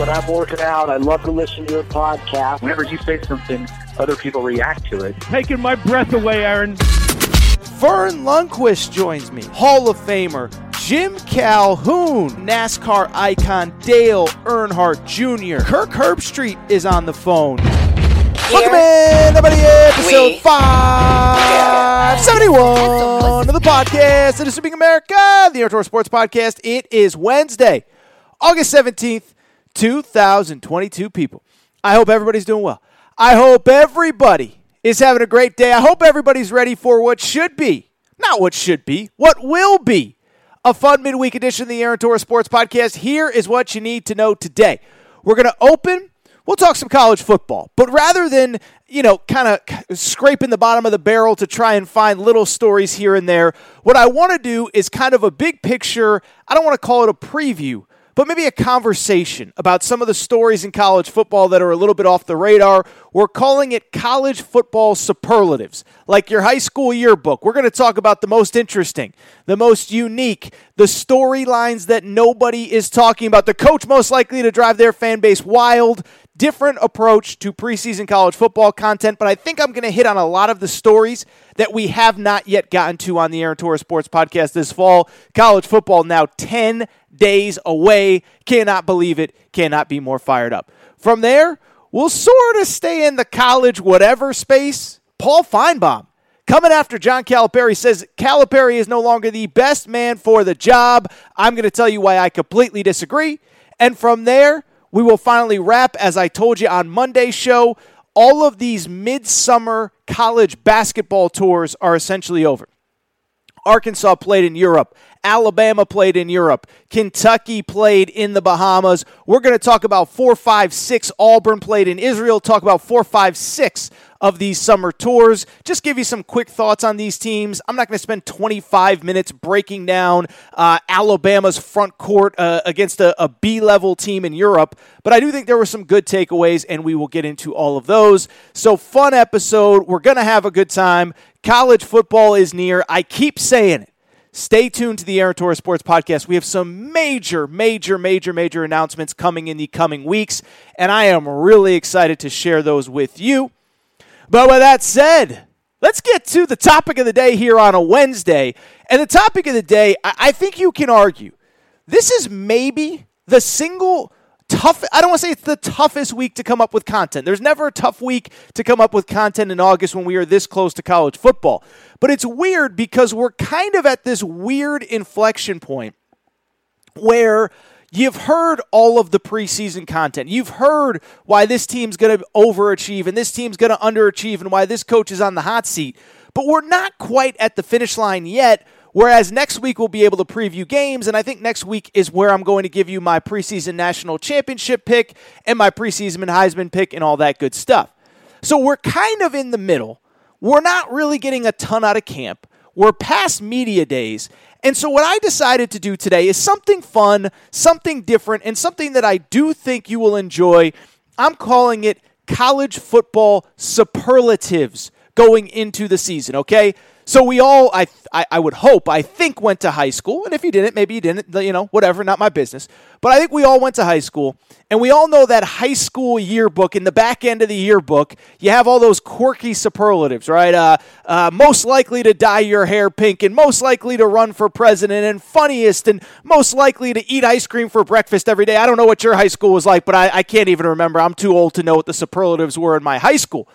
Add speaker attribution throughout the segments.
Speaker 1: When I'm working out. I love to listen to your podcast. Whenever you say something, other people react to it.
Speaker 2: Taking my breath away, Aaron. Verne Lundquist joins me. Hall of Famer Jim Calhoun, NASCAR icon Dale Earnhardt Jr. Kirk Herbstreit is on the phone. Welcome in, everybody, episode 571 of the podcast. It is Speaking America, the Outdoor Sports Podcast. It is Wednesday, August 17th, 2022, people. I hope everybody's doing well. I hope everybody is having a great day. I hope everybody's ready for what should be, not what should be, what will be a fun midweek edition of the Aaron Torres Sports Podcast. Here is what you need to know today. We're going to open, we'll talk some college football, but rather than, you know, kind of scraping the bottom of the barrel to try and find little stories here and there, what I want to do is kind of a big picture. I don't want to call it a preview but maybe a conversation about some of the stories in college football that are a little bit off the radar. We're calling it college football superlatives, like your high school yearbook. We're going to talk about the most interesting, the most unique, the storylines that nobody is talking about, the coach most likely to drive their fan base wild. Different approach to preseason college football content, but I think I'm going to hit on a lot of the stories that we have not yet gotten to on the Aaron Torres Sports Podcast this fall. College football now 10 days away. Cannot believe it. Cannot be more fired up. From there, we'll sort of stay in the college whatever space. Paul Finebaum coming after John Calipari says Calipari is no longer the best man for the job. I'm going to tell you why I completely disagree. And from there, we will finally wrap, as I told you on Monday's show. All of these midsummer college basketball tours are essentially over. Arkansas played in Europe. Alabama played in Europe. Kentucky played in the Bahamas. We're going to talk about 456. Auburn played in Israel. Talk about 456 of these summer tours. Just give you some quick thoughts on these teams. I'm not going to spend 25 minutes breaking down uh, Alabama's front court uh, against a, a B level team in Europe, but I do think there were some good takeaways, and we will get into all of those. So, fun episode. We're going to have a good time. College football is near. I keep saying it. Stay tuned to the Aaron Torres Sports Podcast. We have some major, major, major, major announcements coming in the coming weeks, and I am really excited to share those with you. But with that said, let's get to the topic of the day here on a Wednesday. And the topic of the day, I think you can argue, this is maybe the single tough I don't want to say it's the toughest week to come up with content. There's never a tough week to come up with content in August when we are this close to college football. But it's weird because we're kind of at this weird inflection point where You've heard all of the preseason content. You've heard why this team's going to overachieve and this team's going to underachieve and why this coach is on the hot seat. But we're not quite at the finish line yet. Whereas next week we'll be able to preview games, and I think next week is where I'm going to give you my preseason national championship pick and my preseason Heisman pick and all that good stuff. So we're kind of in the middle. We're not really getting a ton out of camp. We're past media days. And so, what I decided to do today is something fun, something different, and something that I do think you will enjoy. I'm calling it college football superlatives going into the season, okay? So we all, I, I, I would hope, I think, went to high school. And if you didn't, maybe you didn't, you know, whatever, not my business. But I think we all went to high school. And we all know that high school yearbook, in the back end of the yearbook, you have all those quirky superlatives, right? Uh, uh, most likely to dye your hair pink, and most likely to run for president, and funniest, and most likely to eat ice cream for breakfast every day. I don't know what your high school was like, but I, I can't even remember. I'm too old to know what the superlatives were in my high school.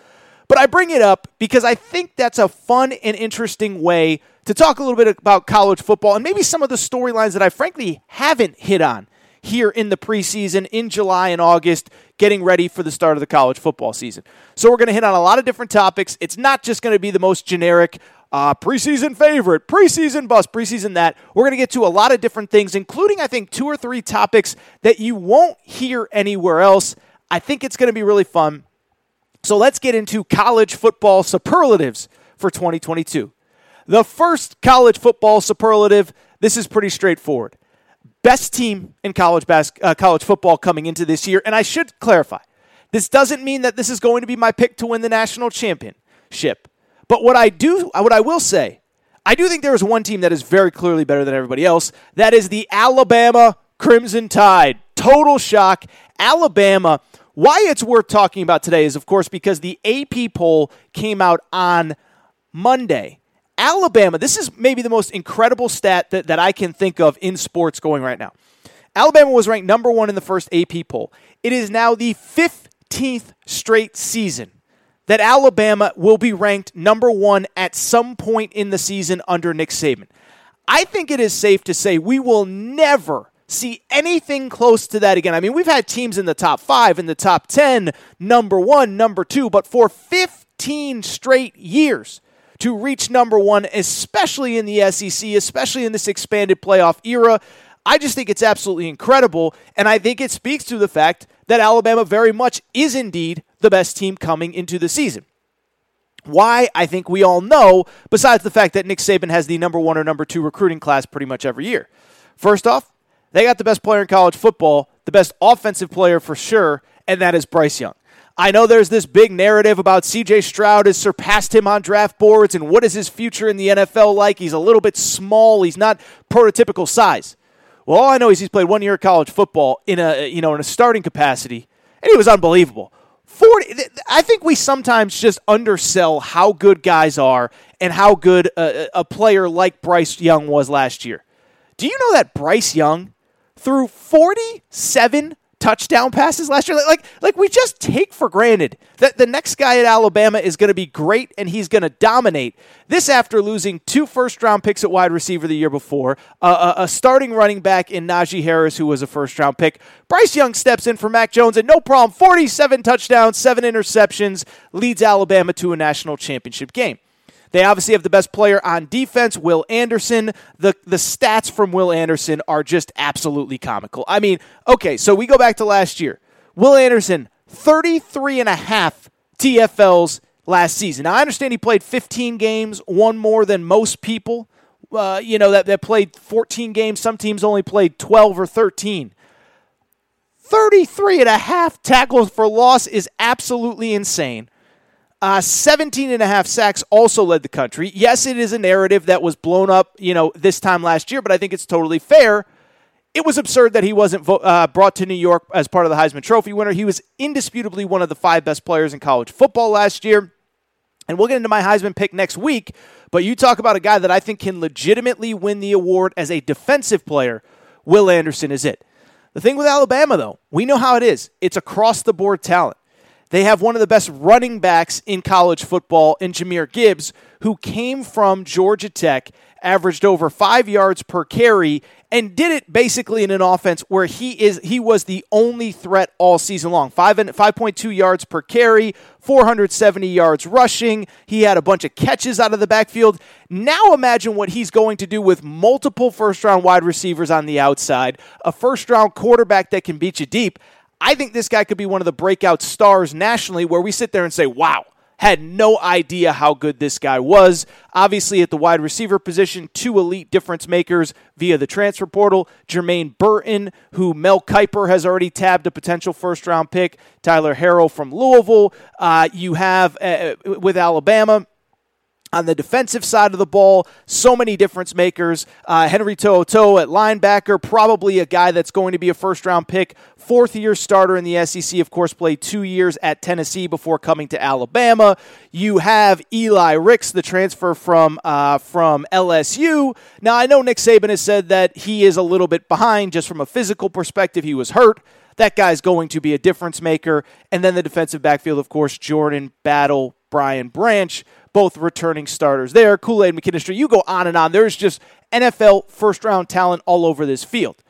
Speaker 2: But I bring it up because I think that's a fun and interesting way to talk a little bit about college football and maybe some of the storylines that I frankly haven't hit on here in the preseason in July and August, getting ready for the start of the college football season. So we're going to hit on a lot of different topics. It's not just going to be the most generic uh, preseason favorite, preseason bust, preseason that. We're going to get to a lot of different things, including, I think, two or three topics that you won't hear anywhere else. I think it's going to be really fun. So let's get into college football superlatives for 2022. The first college football superlative, this is pretty straightforward. Best team in college bas- uh, college football coming into this year, and I should clarify. This doesn't mean that this is going to be my pick to win the national championship. But what I do what I will say, I do think there is one team that is very clearly better than everybody else. That is the Alabama Crimson Tide. Total shock. Alabama why it's worth talking about today is, of course, because the AP poll came out on Monday. Alabama, this is maybe the most incredible stat that, that I can think of in sports going right now. Alabama was ranked number one in the first AP poll. It is now the 15th straight season that Alabama will be ranked number one at some point in the season under Nick Saban. I think it is safe to say we will never see anything close to that again. I mean, we've had teams in the top five, in the top 10, number one, number two, but for 15 straight years to reach number one, especially in the SEC, especially in this expanded playoff era, I just think it's absolutely incredible. And I think it speaks to the fact that Alabama very much is indeed the best team coming into the season. Why? I think we all know, besides the fact that Nick Saban has the number one or number two recruiting class pretty much every year. First off, they got the best player in college football, the best offensive player for sure, and that is Bryce Young. I know there's this big narrative about CJ Stroud has surpassed him on draft boards and what is his future in the NFL like? He's a little bit small, he's not prototypical size. Well, all I know is he's played one year of college football in a you know in a starting capacity, and he was unbelievable. 40 I think we sometimes just undersell how good guys are and how good a, a player like Bryce Young was last year. Do you know that Bryce Young threw 47 touchdown passes last year. Like, like, we just take for granted that the next guy at Alabama is going to be great and he's going to dominate. This after losing two first round picks at wide receiver the year before, uh, a, a, starting running back in Najee Harris, who was a first round pick. Bryce Young steps in for Mac Jones and no problem, 47 touchdowns, seven interceptions, leads Alabama to a national championship game. They obviously have the best player on defense, Will Anderson. The the stats from Will Anderson are just absolutely comical. I mean, okay, so we go back to last year. Will Anderson, 33 and a half TFLs last season. Now, I understand he played 15 games, one more than most people. Uh, you know, that, that played 14 games. Some teams only played 12 or 13. 33 and a half tackles for loss is absolutely insane. Uh, 17 and a half sacks also led the country. Yes, it is a narrative that was blown up, you know, this time last year, but I think it's totally fair. It was absurd that he wasn't vo- uh, brought to New York as part of the Heisman Trophy winner. He was indisputably one of the five best players in college football last year. And we'll get into my Heisman pick next week. But you talk about a guy that I think can legitimately win the award as a defensive player. Will Anderson is it. The thing with Alabama, though, we know how it is. It's across the board talent. They have one of the best running backs in college football in Jahmyr Gibbs, who came from Georgia Tech, averaged over five yards per carry, and did it basically in an offense where he is he was the only threat all season long. Five and five point two yards per carry, 470 yards rushing. He had a bunch of catches out of the backfield. Now imagine what he's going to do with multiple first round wide receivers on the outside, a first round quarterback that can beat you deep. I think this guy could be one of the breakout stars nationally where we sit there and say, wow, had no idea how good this guy was. Obviously, at the wide receiver position, two elite difference makers via the transfer portal Jermaine Burton, who Mel Kiper has already tabbed a potential first round pick, Tyler Harrell from Louisville. Uh, you have uh, with Alabama. On the defensive side of the ball, so many difference makers. Uh, Henry To'oTo'o at linebacker, probably a guy that's going to be a first round pick. Fourth year starter in the SEC, of course, played two years at Tennessee before coming to Alabama. You have Eli Ricks, the transfer from uh, from LSU. Now, I know Nick Saban has said that he is a little bit behind just from a physical perspective. He was hurt. That guy's going to be a difference maker. And then the defensive backfield, of course, Jordan Battle, Brian Branch both returning starters there. Kool Aid McKinstry, you go on and on. There's just NFL first round talent all over this field.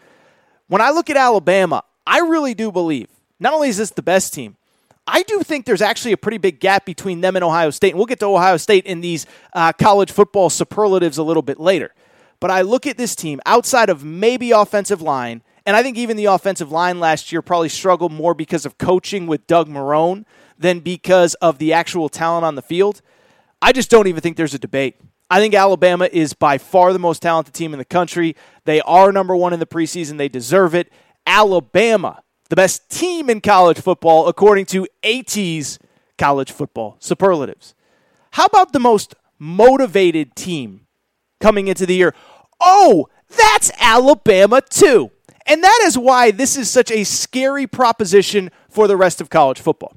Speaker 2: When I look at Alabama, I really do believe not only is this the best team, I do think there's actually a pretty big gap between them and Ohio State. And we'll get to Ohio State in these uh, college football superlatives a little bit later. But I look at this team outside of maybe offensive line, and I think even the offensive line last year probably struggled more because of coaching with Doug Marrone than because of the actual talent on the field. I just don't even think there's a debate. I think Alabama is by far the most talented team in the country. They are number one in the preseason. They deserve it. Alabama, the best team in college football, according to AT's college football superlatives. How about the most motivated team coming into the year? Oh, that's Alabama, too. And that is why this is such a scary proposition for the rest of college football.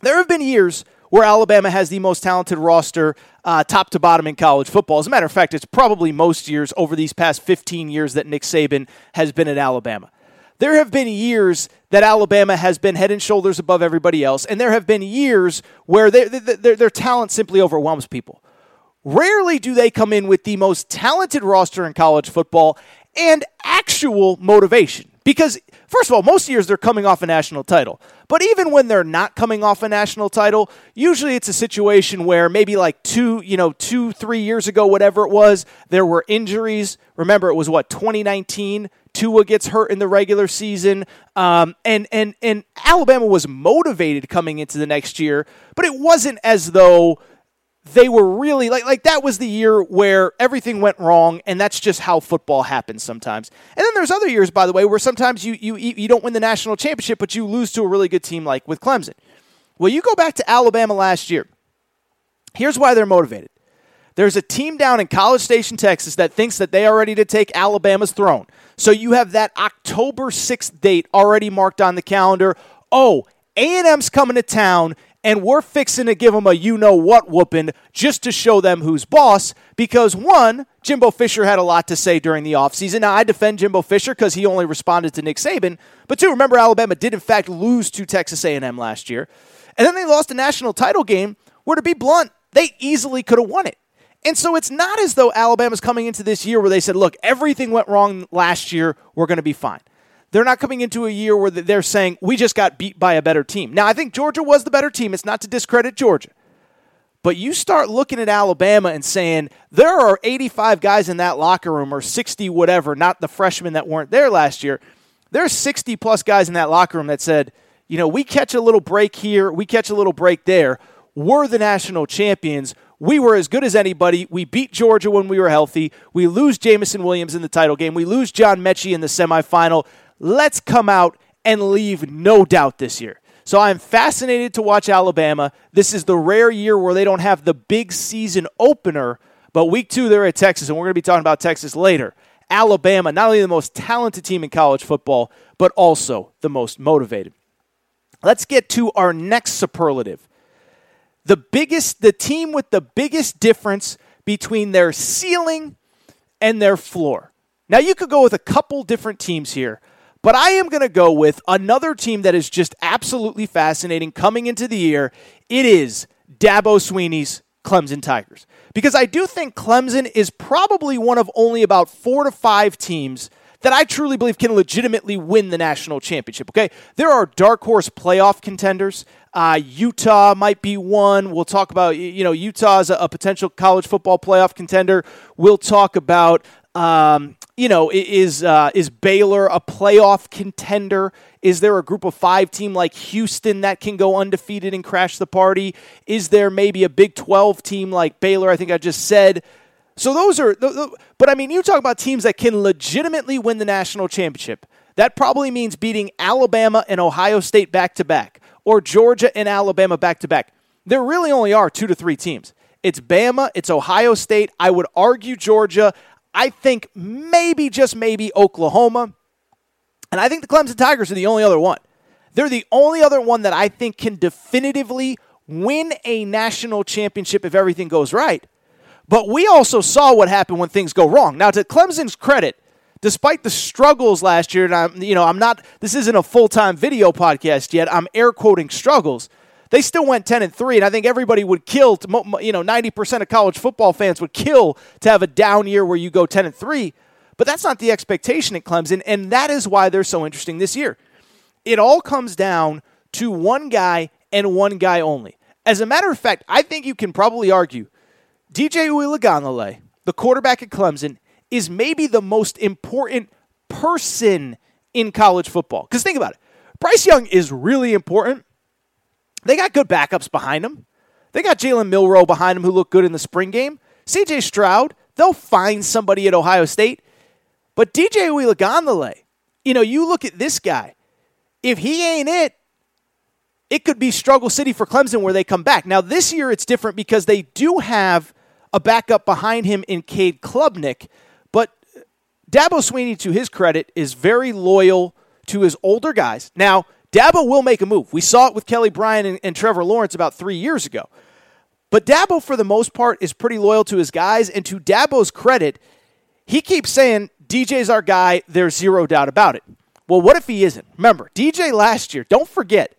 Speaker 2: There have been years where Alabama has the most talented roster, uh, top to bottom in college football. As a matter of fact, it's probably most years over these past 15 years that Nick Saban has been at Alabama. There have been years that Alabama has been head and shoulders above everybody else, and there have been years where they, they, their, their talent simply overwhelms people. Rarely do they come in with the most talented roster in college football and actual motivation. Because, first of all, most years they're coming off a national title. But even when they're not coming off a national title, usually it's a situation where maybe like two, you know, two, three years ago, whatever it was, there were injuries. Remember, it was what, 2019? Tua gets hurt in the regular season. Um, and, and, and Alabama was motivated coming into the next year, but it wasn't as though they were really like like that was the year where everything went wrong and that's just how football happens sometimes. And then there's other years by the way where sometimes you you you don't win the national championship but you lose to a really good team like with Clemson. Well you go back to Alabama last year. Here's why they're motivated. There's a team down in College Station Texas that thinks that they are ready to take Alabama's throne. So you have that October 6th date already marked on the calendar. Oh a&M's coming to town and we're fixing to give them a you know what whooping just to show them who's boss because one jimbo fisher had a lot to say during the offseason. Now i defend jimbo fisher because he only responded to nick saban but two remember alabama did in fact lose to texas a&m last year. And then they lost a national title game where to be blunt they easily could have won it. And so it's not as though alabama's coming into this year where they said look everything went wrong last year. We're going to be fine they're not coming into a year where they're saying, we just got beat by a better team. Now, I think Georgia was the better team. It's not to discredit Georgia. But you start looking at Alabama and saying, there are 85 guys in that locker room, or 60, whatever, not the freshmen that weren't there last year. There's 60 plus guys in that locker room that said, you know, we catch a little break here, we catch a little break there. We're the national champions. We were as good as anybody. We beat Georgia when we were healthy. We lose Jameson Williams in the title game. We lose John Metchie in the semifinal let's come out and leave no doubt this year. So I'm fascinated to watch Alabama. This is the rare year where they don't have the big season opener, but week two they're at Texas, and we're going to be talking about Texas later. Alabama, not only the most talented team in college football, but also the most motivated. Let's get to our next superlative. The biggest, the team with the biggest difference between their ceiling and their floor. Now, you could go with a couple different teams here. But I am going to go with another team that is just absolutely fascinating coming into the year. It is Dabo Swinney's Clemson Tigers. Because I do think Clemson is probably one of only about four to five teams that I truly believe can legitimately win the national championship. Okay, there are dark horse playoff contenders. Uh, Utah might be one. We'll talk about you know Utah is a, a potential college football playoff contender. We'll talk about um, you know, is uh, is Baylor a playoff contender? Is there a group of five team like Houston that can go undefeated and crash the party? Is there maybe a Big Twelve team like Baylor? I think I just said. So those are, but I mean, you talk about teams that can legitimately win the national championship. That probably means beating Alabama and Ohio State back to back, or Georgia and Alabama back to back. There really only are two to three teams. It's Bama, it's Ohio State. I would argue Georgia. I think maybe, just maybe, Oklahoma. And I think the Clemson Tigers are the only other one. They're the only other one that I think can definitively win a national championship if everything goes right. But we also saw what happened when things go wrong. Now, to Clemson's credit, despite the struggles last year, and I'm, you know, I'm not, this isn't a full time video podcast yet. I'm air quoting struggles. They still went 10 and 3, and I think everybody would kill, to, you know, 90% of college football fans would kill to have a down year where you go 10 and 3. But that's not the expectation at Clemson, and that is why they're so interesting this year. It all comes down to one guy and one guy only. As a matter of fact, I think you can probably argue DJ Uiagalelei, the quarterback at Clemson, is maybe the most important person in college football. Because think about it. Bryce Young is really important. They got good backups behind him. They got Jalen Milroe behind him who looked good in the spring game. CJ Stroud, they'll find somebody at Ohio State. But DJ Uiagalelei, you know, you look at this guy. If he ain't it, it could be struggle city for Clemson where they come back. Now this year it's different because they do have a backup behind him in Cade Klubnik, but Dabo Swinney, to his credit, is very loyal to his older guys. Now, Dabo will make a move. We saw it with Kelly Bryant and, and Trevor Lawrence about three years ago. But Dabo, for the most part, is pretty loyal to his guys. And to Dabo's credit, he keeps saying, DJ's our guy. There's zero doubt about it. Well, what if he isn't? Remember, DJ last year, don't forget,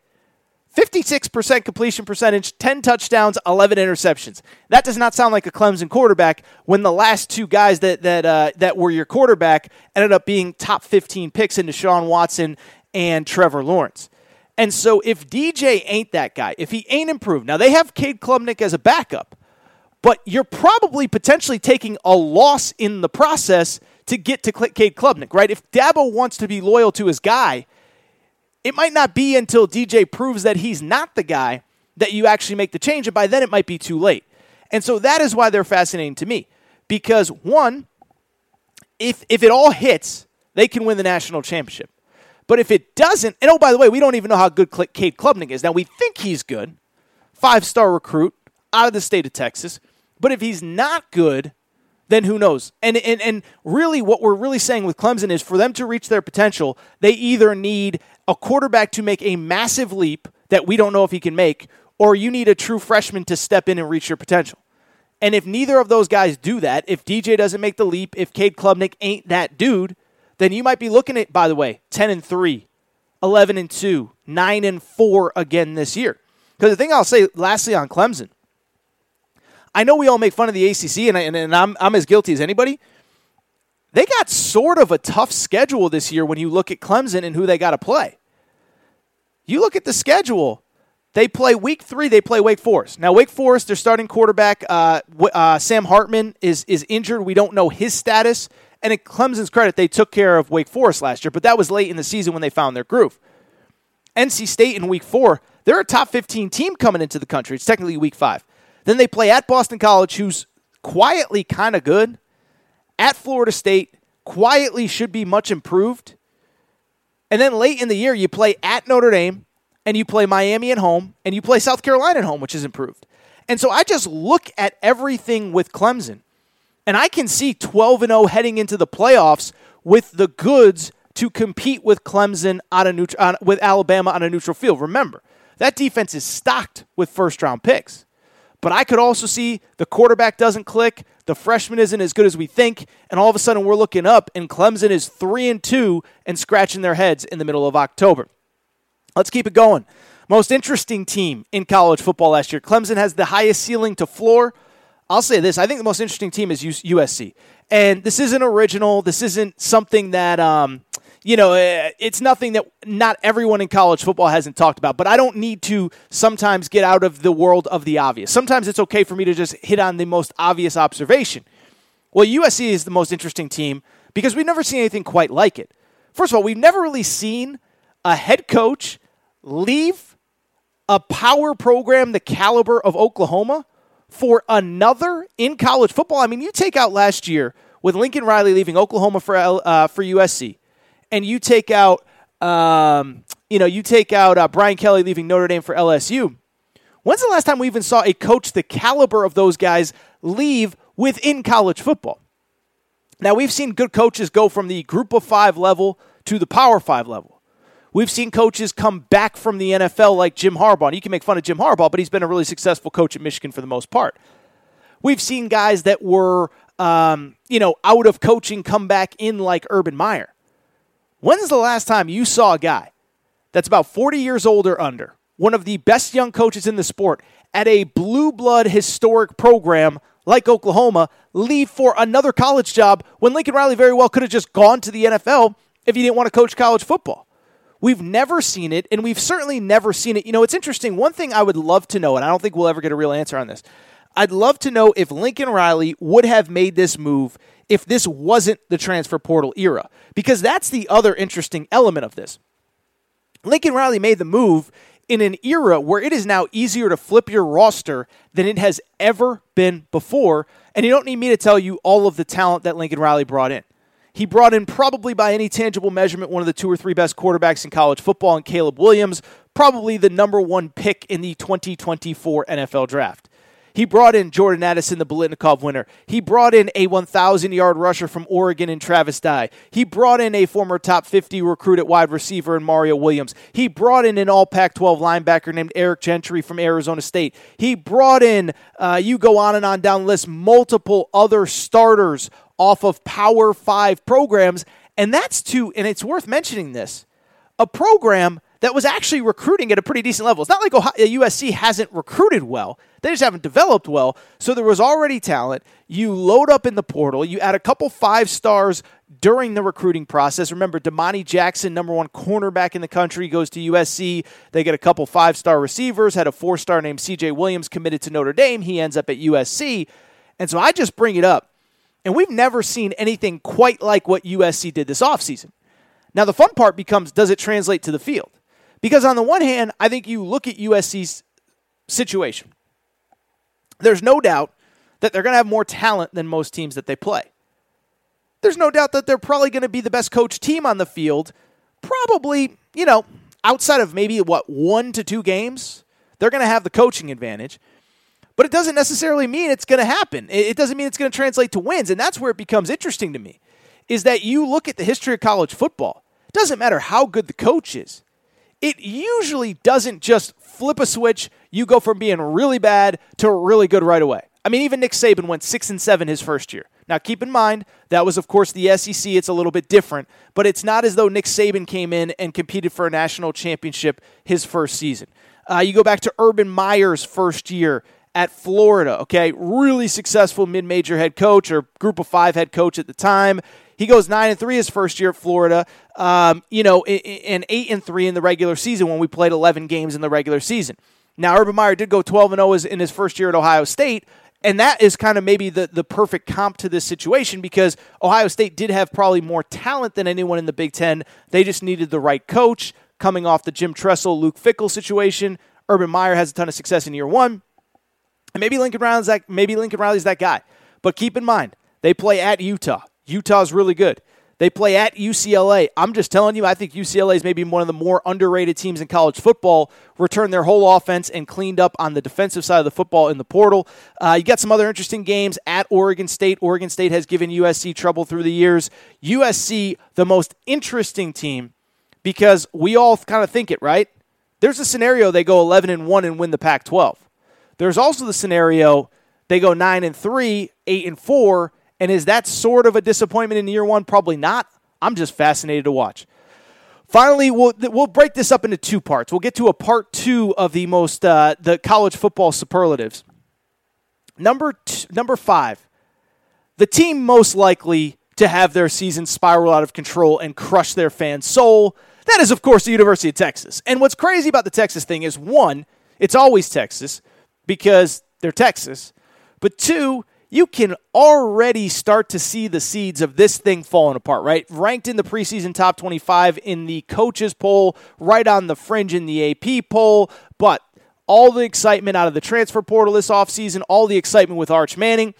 Speaker 2: 56% completion percentage, 10 touchdowns, 11 interceptions. That does not sound like a Clemson quarterback when the last two guys that that uh, that were your quarterback ended up being top 15 picks into Deshaun Watson and Trevor Lawrence. And so if DJ ain't that guy, if he ain't improved, now they have Cade Klubnik as a backup, but you're probably potentially taking a loss in the process to get to Cade Klubnik, right? If Dabo wants to be loyal to his guy, it might not be until DJ proves that he's not the guy that you actually make the change, and by then it might be too late. And so that is why they're fascinating to me. Because one, if if it all hits, they can win the national championship. But if it doesn't, and oh by the way, we don't even know how good Cade Klubnik is. Now we think he's good, five star recruit out of the state of Texas. But if he's not good, then who knows? And, and and really, what we're really saying with Clemson is for them to reach their potential, they either need a quarterback to make a massive leap that we don't know if he can make, or you need a true freshman to step in and reach your potential. And if neither of those guys do that, if DJ doesn't make the leap, if Cade Klubnik ain't that dude, then you might be looking at, by the way, 10 and 3, 11 and 2, 9 and 4 again this year. Because the thing I'll say lastly on Clemson, I know we all make fun of the ACC, and, I, and, and I'm, I'm as guilty as anybody. They got sort of a tough schedule this year when you look at Clemson and who they got to play. You look at the schedule. They play week three. They play Wake Forest. Now, Wake Forest, their starting quarterback uh, uh, Sam Hartman is is injured. We don't know his status. And in Clemson's credit, they took care of Wake Forest last year, but that was late in the season when they found their groove. NC State in week four, they're a top 15 team coming into the country. It's technically week five. Then they play at Boston College, who's quietly kind of good. At Florida State, quietly should be much improved. And then late in the year, you play at Notre Dame, and you play Miami at home, and you play South Carolina at home, which is improved. And so I just look at everything with Clemson, and I can see 12 and 0 heading into the playoffs with the goods to compete with Clemson on a neutral, on, with Alabama on a neutral field. Remember, that defense is stocked with first round picks. But I could also see the quarterback doesn't click, the freshman isn't as good as we think, and all of a sudden we're looking up and Clemson is 3 and 2 and scratching their heads in the middle of October. Let's keep it going. Most interesting team in college football last year. Clemson has the highest ceiling to floor. I'll say this I think the most interesting team is USC. And this isn't original. This isn't something that, um, you know, eh, it's nothing that not everyone in college football hasn't talked about. But I don't need to sometimes get out of the world of the obvious. Sometimes it's okay for me to just hit on the most obvious observation. Well, USC is the most interesting team because we've never seen anything quite like it. First of all, we've never really seen a head coach leave a power program the caliber of Oklahoma for another in college football. I mean, you take out last year with Lincoln Riley leaving Oklahoma for uh, for USC, and you take out um, you know you take out uh, Brian Kelly leaving Notre Dame for LSU. When's the last time we even saw a coach the caliber of those guys leave within college football? Now, we've seen good coaches go from the group of five level to the power five level. We've seen coaches come back from the NFL like Jim Harbaugh. And you can make fun of Jim Harbaugh, but he's been a really successful coach at Michigan for the most part. We've seen guys that were, um, you know, out of coaching come back in like Urban Meyer. When's the last time you saw a guy that's about 40 years old or under, one of the best young coaches in the sport, at a blue blood historic program like Oklahoma, leave for another college job when Lincoln Riley very well could have just gone to the NFL if he didn't want to coach college football? We've never seen it, and we've certainly never seen it. You know, it's interesting. One thing I would love to know, and I don't think we'll ever get a real answer on this. I'd love to know if Lincoln Riley would have made this move if this wasn't the transfer portal era, because that's the other interesting element of this. Lincoln Riley made the move in an era where it is now easier to flip your roster than it has ever been before. And you don't need me to tell you all of the talent that Lincoln Riley brought in. He brought in, probably by any tangible measurement, one of the two or three best quarterbacks in college football, and Caleb Williams, probably the number one pick in the 2024 NFL draft. He brought in Jordan Addison, the Biletnikoff winner. He brought in a 1,000 yard rusher from Oregon and Travis Dye. He brought in a former top 50 recruit at wide receiver in Mario Williams. He brought in an all Pac 12 linebacker named Eric Gentry from Arizona State. He brought in, uh, you go on and on down the list, multiple other starters off of Power Five programs. And that's to, and it's worth mentioning this, a program that was actually recruiting at a pretty decent level. It's not like Ohio, uh, USC hasn't recruited well. They just haven't developed well. So there was already talent. You load up in the portal. You add a couple five stars during the recruiting process. Remember, Domani Jackson, number one cornerback in the country, goes to USC. They get a couple five star receivers. Had a four star named CJ Williams committed to Notre Dame. He ends up at USC. And so I just bring it up. And we've never seen anything quite like what USC did this offseason. Now, the fun part becomes does it translate to the field? Because on the one hand, I think you look at USC's situation there's no doubt that they're going to have more talent than most teams that they play. There's no doubt that they're probably going to be the best coach team on the field. Probably, you know, outside of maybe what, one to two games, they're going to have the coaching advantage. But it doesn't necessarily mean it's going to happen. It doesn't mean it's going to translate to wins. And that's where it becomes interesting to me is that you look at the history of college football. It doesn't matter how good the coach is. It usually doesn't just flip a switch you go from being really bad to really good right away. I mean, even Nick Saban went six and seven his first year. Now, keep in mind that was, of course, the SEC. It's a little bit different, but it's not as though Nick Saban came in and competed for a national championship his first season. Uh, you go back to Urban Meyer's first year at Florida. Okay, really successful mid-major head coach or Group of Five head coach at the time. He goes nine and three his first year at Florida. Um, you know, and eight and three in the regular season when we played eleven games in the regular season. Now, Urban Meyer did go 12 and 0 in his first year at Ohio State, and that is kind of maybe the, the perfect comp to this situation because Ohio State did have probably more talent than anyone in the Big Ten. They just needed the right coach coming off the Jim Tressel, Luke Fickell situation. Urban Meyer has a ton of success in year one. And maybe Lincoln Riley's that maybe Lincoln Riley's that guy. But keep in mind, they play at Utah. Utah's really good. They play at UCLA. I'm just telling you, I think UCLA is maybe one of the more underrated teams in college football. Returned their whole offense and cleaned up on the defensive side of the football in the portal. Uh, you got some other interesting games at Oregon State. Oregon State has given USC trouble through the years. USC, the most interesting team because we all kind of think it, right? There's a scenario they go 11 and 1 and win the Pac 12. There's also the scenario they go 9 and 3, 8 and 4 and is that sort of a disappointment in year one? Probably not. I'm just fascinated to watch. Finally, we'll, we'll break this up into two parts. We'll get to a part two of the most uh, the college football superlatives. Number number five, the team most likely to have their season spiral out of control and crush their fans' soul. That is, of course, the University of Texas. And what's crazy about the Texas thing is one, it's always Texas because they're Texas. But two, you can already start to see the seeds of this thing falling apart, right? Ranked in the preseason top 25 in the coaches poll, right on the fringe in the AP poll, but all the excitement out of the transfer portal this offseason, all the excitement with Arch Manning.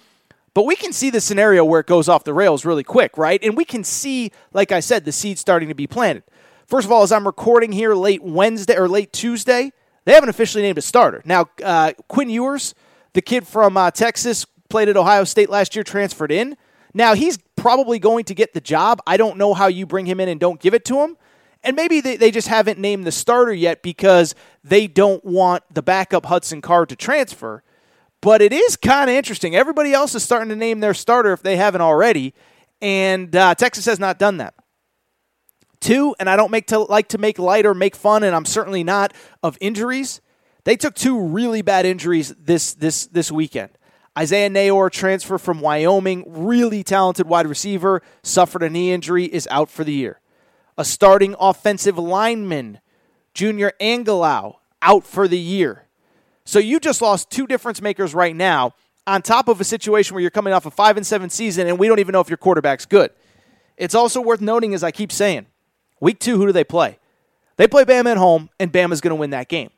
Speaker 2: But we can see the scenario where it goes off the rails really quick, right? And we can see, like I said, the seeds starting to be planted. First of all, as I'm recording here late Wednesday or late Tuesday, They haven't officially named a starter. Now, uh, Quinn Ewers, the kid from uh, Texas, played at Ohio State last year, transferred in. Now, he's probably going to get the job. I don't know how you bring him in and don't give it to him. And maybe they, they just haven't named the starter yet because they don't want the backup Hudson Card to transfer. But it is kind of interesting. Everybody else is starting to name their starter if they haven't already. And uh, Texas has not done that. Two, and I don't make to like to make light or make fun, and I'm certainly not of injuries. They took two really bad injuries this this this weekend. Isaiah Neyor, transfer from Wyoming, really talented wide receiver, suffered a knee injury, is out for the year. A starting offensive lineman, Junior Angilau, out for the year. So you just lost two difference makers right now, on top of a situation where you're coming off a five and seven season, and we don't even know if your quarterback's good. It's also worth noting, as I keep saying, week two, who do they play? They play Bama at home, and Bama's going to win that game.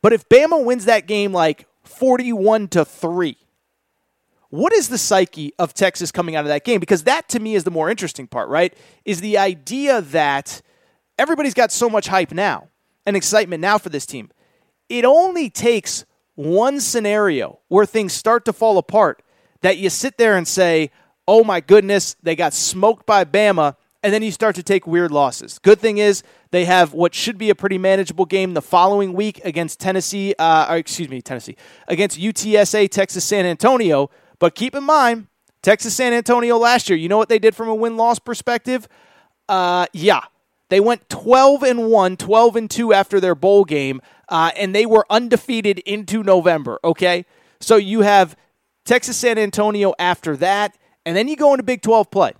Speaker 2: But if Bama wins that game like 41 to 3, what is the psyche of Texas coming out of that game? Because that to me is the more interesting part, right? Is the idea that everybody's got so much hype now and excitement now for this team. It only takes one scenario where things start to fall apart that you sit there and say, oh my goodness, they got smoked by Bama, and then you start to take weird losses. Good thing is they have what should be a pretty manageable game the following week against Tennessee, uh, excuse me, Tennessee, against UTSA, Texas San Antonio. But keep in mind, Texas San Antonio last year, you know what they did from a win loss perspective? Uh, yeah. They went 12 and 1, 12 and 2 after their bowl game, uh, and they were undefeated into November, okay? So you have Texas San Antonio after that, and then you go into Big 12 play.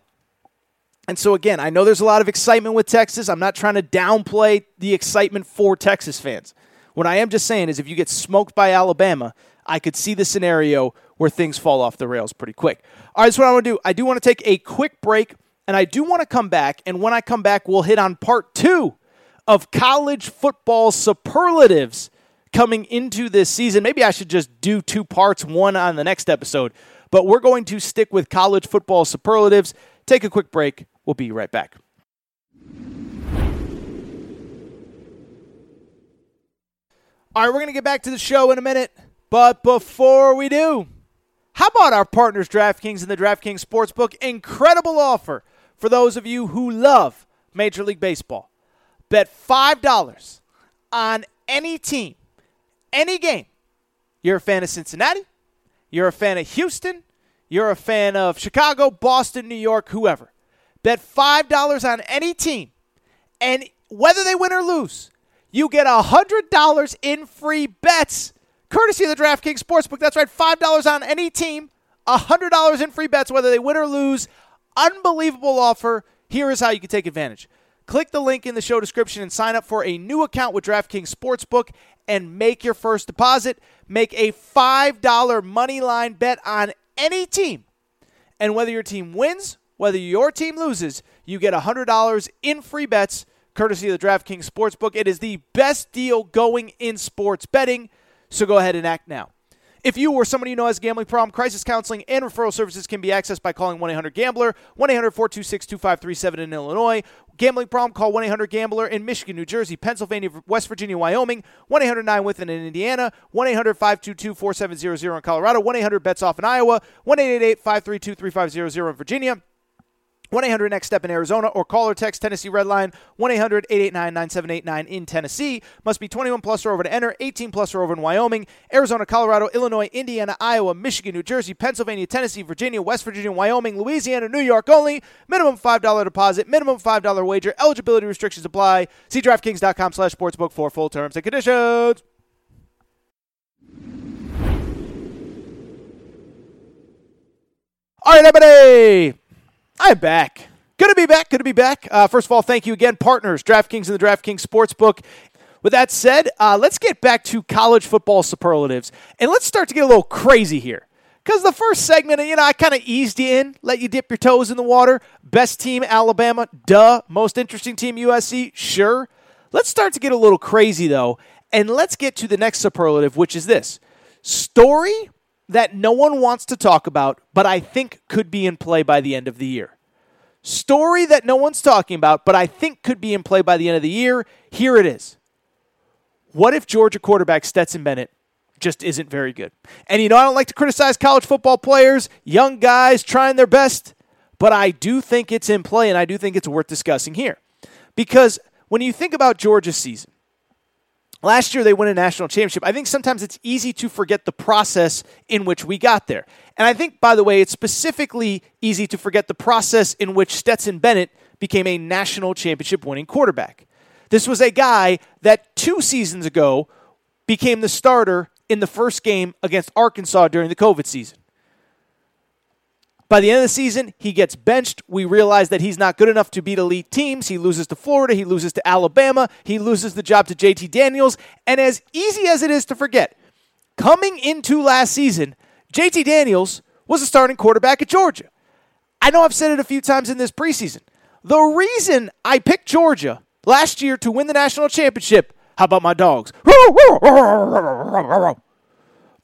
Speaker 2: And so, again, I know there's a lot of excitement with Texas. I'm not trying to downplay the excitement for Texas fans. What I am just saying is if you get smoked by Alabama, I could see the scenario where things fall off the rails pretty quick. All right, that's what I want to do. I do want to take a quick break, and I do want to come back. And when I come back, we'll hit on part two of college football superlatives coming into this season. Maybe I should just do two parts, one on the next episode. But we're going to stick with college football superlatives. Take a quick break. We'll be right back. All right, we're going to get back to the show in a minute. But before we do, how about our partners, DraftKings and the DraftKings Sportsbook? Incredible offer for those of you who love Major League Baseball. Bet $5 on any team, any game. You're a fan of Cincinnati, you're a fan of Houston, you're a fan of Chicago, Boston, New York, whoever. Bet $5 on any team, and whether they win or lose, you get $100 in free bets courtesy of the DraftKings Sportsbook. That's right, $5 on any team, $100 in free bets, whether they win or lose. Unbelievable offer. Here is how you can take advantage. Click the link in the show description and sign up for a new account with DraftKings Sportsbook and make your first deposit. Make a $5 money line bet on any team. And whether your team wins, whether your team loses, you get $100 in free bets courtesy of the DraftKings Sportsbook. It is the best deal going in sports betting. So go ahead and act now. If you or somebody you know has a gambling problem, crisis counseling and referral services can be accessed by calling 1 800 Gambler, 1 800 426 2537 in Illinois. Gambling problem, call 1 800 Gambler in Michigan, New Jersey, Pennsylvania, West Virginia, Wyoming, 1 800 9 Within in Indiana, 1 800 522 4700 in Colorado, 1 800 Bets Off in Iowa, 1 888 532 3500 in Virginia. 1 800 Next Step in Arizona or call or text Tennessee Redline 1 800 889 9789 in Tennessee. Must be 21 plus or over to enter, 18 plus or over in Wyoming, Arizona, Colorado, Illinois, Indiana, Iowa, Michigan, New Jersey, Pennsylvania, Tennessee, Virginia, West Virginia, Wyoming, Louisiana, New York only. Minimum $5 deposit, minimum $5 wager. Eligibility restrictions apply. See DraftKings.com slash sportsbook for full terms and conditions. All right, everybody. I'm back. Good to be back. Good to be back. Uh, first of all, thank you again, partners, DraftKings and the DraftKings Sportsbook. With that said, uh, let's get back to college football superlatives and let's start to get a little crazy here. Because the first segment, you know, I kind of eased you in, let you dip your toes in the water. Best team, Alabama. Duh. Most interesting team, USC. Sure. Let's start to get a little crazy, though, and let's get to the next superlative, which is this story that no one wants to talk about, but I think could be in play by the end of the year. Story that no one's talking about, but I think could be in play by the end of the year. Here it is. What if Georgia quarterback Stetson Bennett just isn't very good? And you know, I don't like to criticize college football players, young guys trying their best, but I do think it's in play, and I do think it's worth discussing here. Because when you think about Georgia's season, Last year they won a national championship. I think sometimes it's easy to forget the process in which we got there. And I think, by the way, it's specifically easy to forget the process in which Stetson Bennett became a national championship winning quarterback. This was a guy that two seasons ago became the starter in the first game against Arkansas during the COVID season. By the end of the season, he gets benched. We realize that he's not good enough to beat elite teams. He loses to Florida. He loses to Alabama. He loses the job to JT Daniels. And as easy as it is to forget, coming into last season, JT Daniels was a starting quarterback at Georgia. I know I've said it a few times in this preseason. The reason I picked Georgia last year to win the national championship, how about my dogs?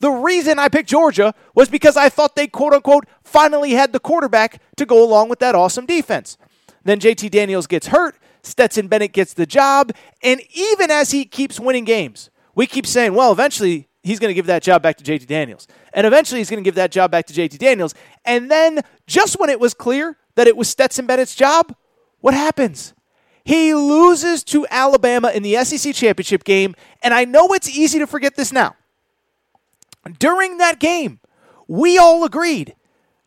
Speaker 2: The reason I picked Georgia was because I thought they quote unquote finally had the quarterback to go along with that awesome defense. Then JT Daniels gets hurt, Stetson Bennett gets the job, and even as he keeps winning games, we keep saying, well, eventually he's going to give that job back to JT Daniels. And eventually he's going to give that job back to JT Daniels. And then just when it was clear that it was Stetson Bennett's job, what happens? He loses to Alabama in the SEC championship game. And I know it's easy to forget this now. During that game, we all agreed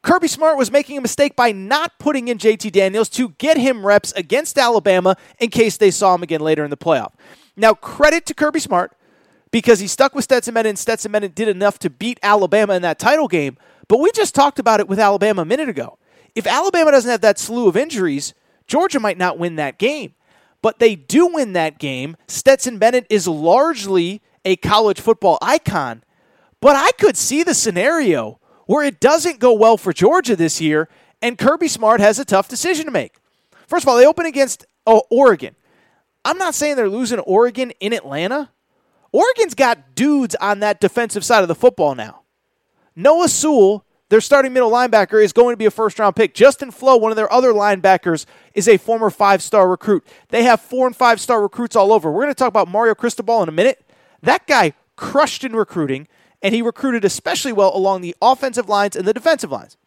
Speaker 2: Kirby Smart was making a mistake by not putting in JT Daniels to get him reps against Alabama in case they saw him again later in the playoff. Now, credit to Kirby Smart because he stuck with Stetson Bennett and Stetson Bennett did enough to beat Alabama in that title game. But we just talked about it with Alabama a minute ago. If Alabama doesn't have that slew of injuries, Georgia might not win that game. But they do win that game. Stetson Bennett is largely a college football icon. But I could see the scenario where it doesn't go well for Georgia this year and Kirby Smart has a tough decision to make. First of all, they open against oh, Oregon. I'm not saying they're losing Oregon in Atlanta. Oregon's got dudes on that defensive side of the football now. Noah Sewell, their starting middle linebacker, is going to be a first round pick. Justin Flowe, one of their other linebackers, is a former five star recruit. They have four and five star recruits all over. We're going to talk about Mario Cristobal in a minute. That guy crushed in recruiting and he recruited especially well along the offensive lines and the defensive lines.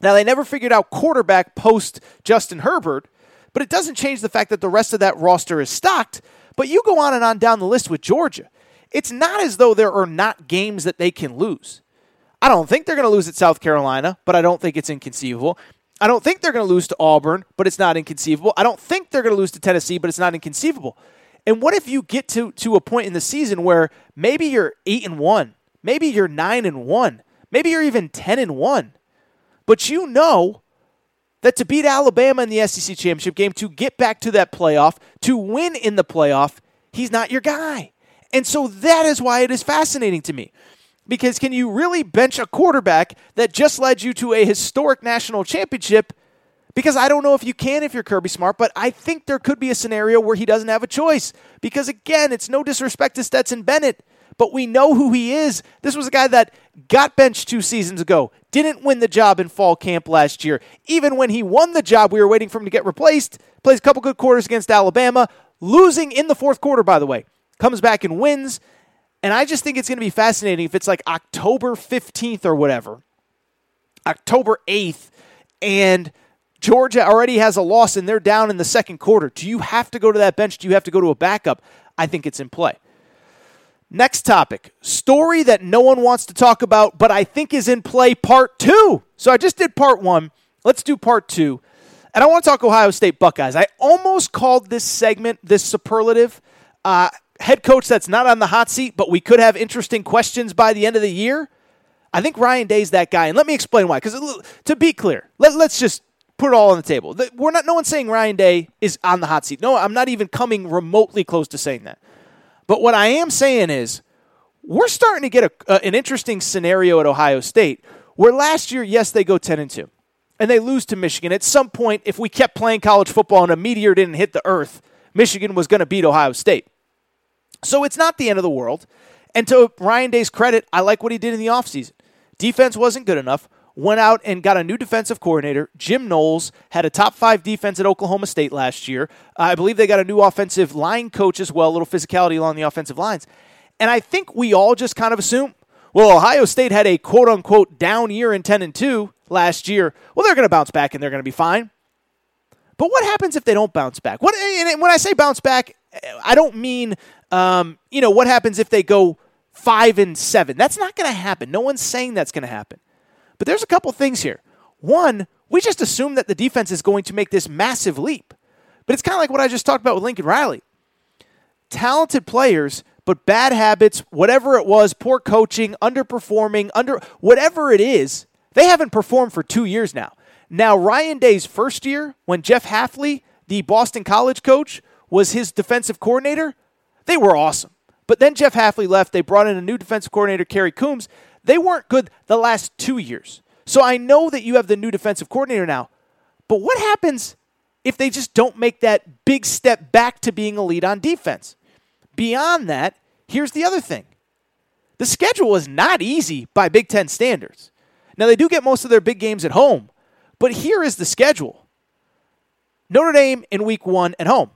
Speaker 2: Now, they never figured out quarterback post Justin Herbert, but it doesn't change the fact that the rest of that roster is stocked. But you go on and on down the list with Georgia. It's not as though there are not games that they can lose. I don't think they're going to lose at South Carolina, but I don't think it's inconceivable. I don't think they're going to lose to Auburn, but it's not inconceivable. I don't think they're going to lose to Tennessee, but it's not inconceivable. And what if you get to, to a point in the season where maybe you're 8 and 1, maybe you're 9 and 1, maybe you're even 10 and 1. But you know that to beat Alabama in the SEC championship game, to get back to that playoff, to win in the playoff, he's not your guy. And so that is why it is fascinating to me. Because can you really bench a quarterback that just led you to a historic national championship because I don't know if you can if you're Kirby Smart, but I think there could be a scenario where he doesn't have a choice. Because again, it's no disrespect to Stetson Bennett, but we know who he is. This was a guy that got benched two seasons ago, didn't win the job in fall camp last year. Even when he won the job, we were waiting for him to get replaced. Plays a couple good quarters against Alabama, losing in the fourth quarter, by the way. Comes back and wins. And I just think it's going to be fascinating if it's like October 15th or whatever, October 8th, and Georgia already has a loss and they're down in the second quarter. Do you have to go to that bench? Do you have to go to a backup? I think it's in play. Next topic story that no one wants to talk about, but I think is in play part two. So I just did part one. Let's do part two. And I want to talk Ohio State Buckeyes. I almost called this segment, this superlative, uh, head coach that's not on the hot seat, but we could have interesting questions by the end of the year. I think Ryan Day's that guy. And let me explain why. Because to be clear, let, let's just put it all on the table. We're not. No one's saying Ryan Day is on the hot seat. No, I'm not even coming remotely close to saying that. But what I am saying is, we're starting to get a, an interesting scenario at Ohio State, where last year, yes, they go ten and two, and they lose to Michigan. At some point, if we kept playing college football and a meteor didn't hit the earth, Michigan was going to beat Ohio State. So it's not the end of the world. And to Ryan Day's credit, I like what he did in the offseason. Defense wasn't good enough. Went out and got a new defensive coordinator. Jim Knowles had a top five defense at Oklahoma State last year. I believe they got a new offensive line coach as well, a little physicality along the offensive lines. And I think we all just kind of assume, well, Ohio State had a quote unquote down year in 10 and 2 last year. Well, they're going to bounce back and they're going to be fine. But what happens if they don't bounce back? What and when I say bounce back, I don't mean um, you know what happens if they go five and seven. That's not going to happen. No one's saying that's going to happen. But there's a couple things here. One, we just assume that the defense is going to make this massive leap. But it's kind of like what I just talked about with Lincoln Riley. Talented players, but bad habits, whatever it was, poor coaching, underperforming, under whatever it is, they haven't performed for two years now. Now, Ryan Day's first year, when Jeff Hafley, the Boston College coach, was his defensive coordinator, they were awesome. But then Jeff Hafley left. They brought in a new defensive coordinator, Kerry Coombs. They weren't good the last two years. So I know that you have the new defensive coordinator now. But what happens if they just don't make that big step back to being a lead on defense? Beyond that, here's the other thing the schedule is not easy by Big Ten standards. Now, they do get most of their big games at home, but here is the schedule Notre Dame in week one at home.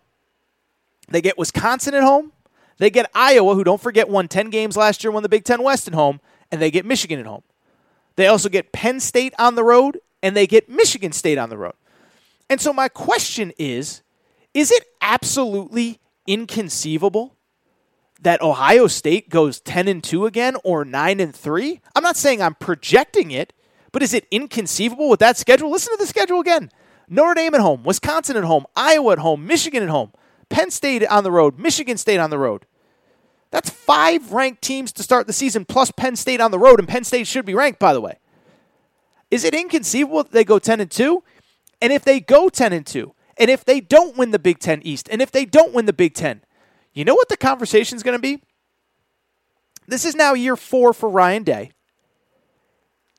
Speaker 2: They get Wisconsin at home. They get Iowa, who don't forget won 10 games last year, won the Big Ten West at home, and they get Michigan at home. They also get Penn State on the road, and they get Michigan State on the road. And so my question is is it absolutely inconceivable that Ohio State goes 10 and 2 again or 9 and 3? I'm not saying I'm projecting it, but is it inconceivable with that schedule? Listen to the schedule again. Notre Dame at home, Wisconsin at home, Iowa at home, Michigan at home, Penn State on the road, Michigan State on the road. That's five ranked teams to start the season plus Penn State on the road, and Penn State should be ranked, by the way. Is it inconceivable that they go 10 and 2? And if they go 10 and 2, and if they don't win the Big Ten East, and if they don't win the Big Ten, you know what the conversation is going to be? This is now year four for Ryan Day.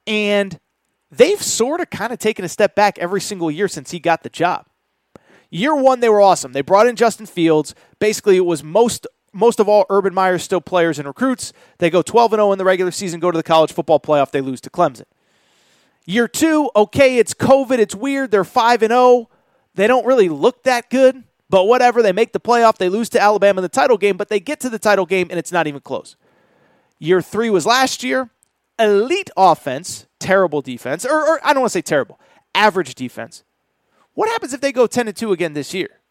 Speaker 2: And they've sort of kind of taken a step back every single year since he got the job. Year one, they were awesome. They brought in Justin Fields. Basically, it was most most of all Urban Meyer's still players and recruits. They go 12 and 0 in the regular season, go to the college football playoff, they lose to Clemson. Year two, okay, it's COVID, it's weird. They're 5 and 0. They don't really look that good, but whatever. They make the playoff, they lose to Alabama in the title game, but they get to the title game and it's not even close. Year three was last year. Elite offense, terrible defense, or, or I don't want to say terrible, average defense. What happens if they go 10 and 2 again this year?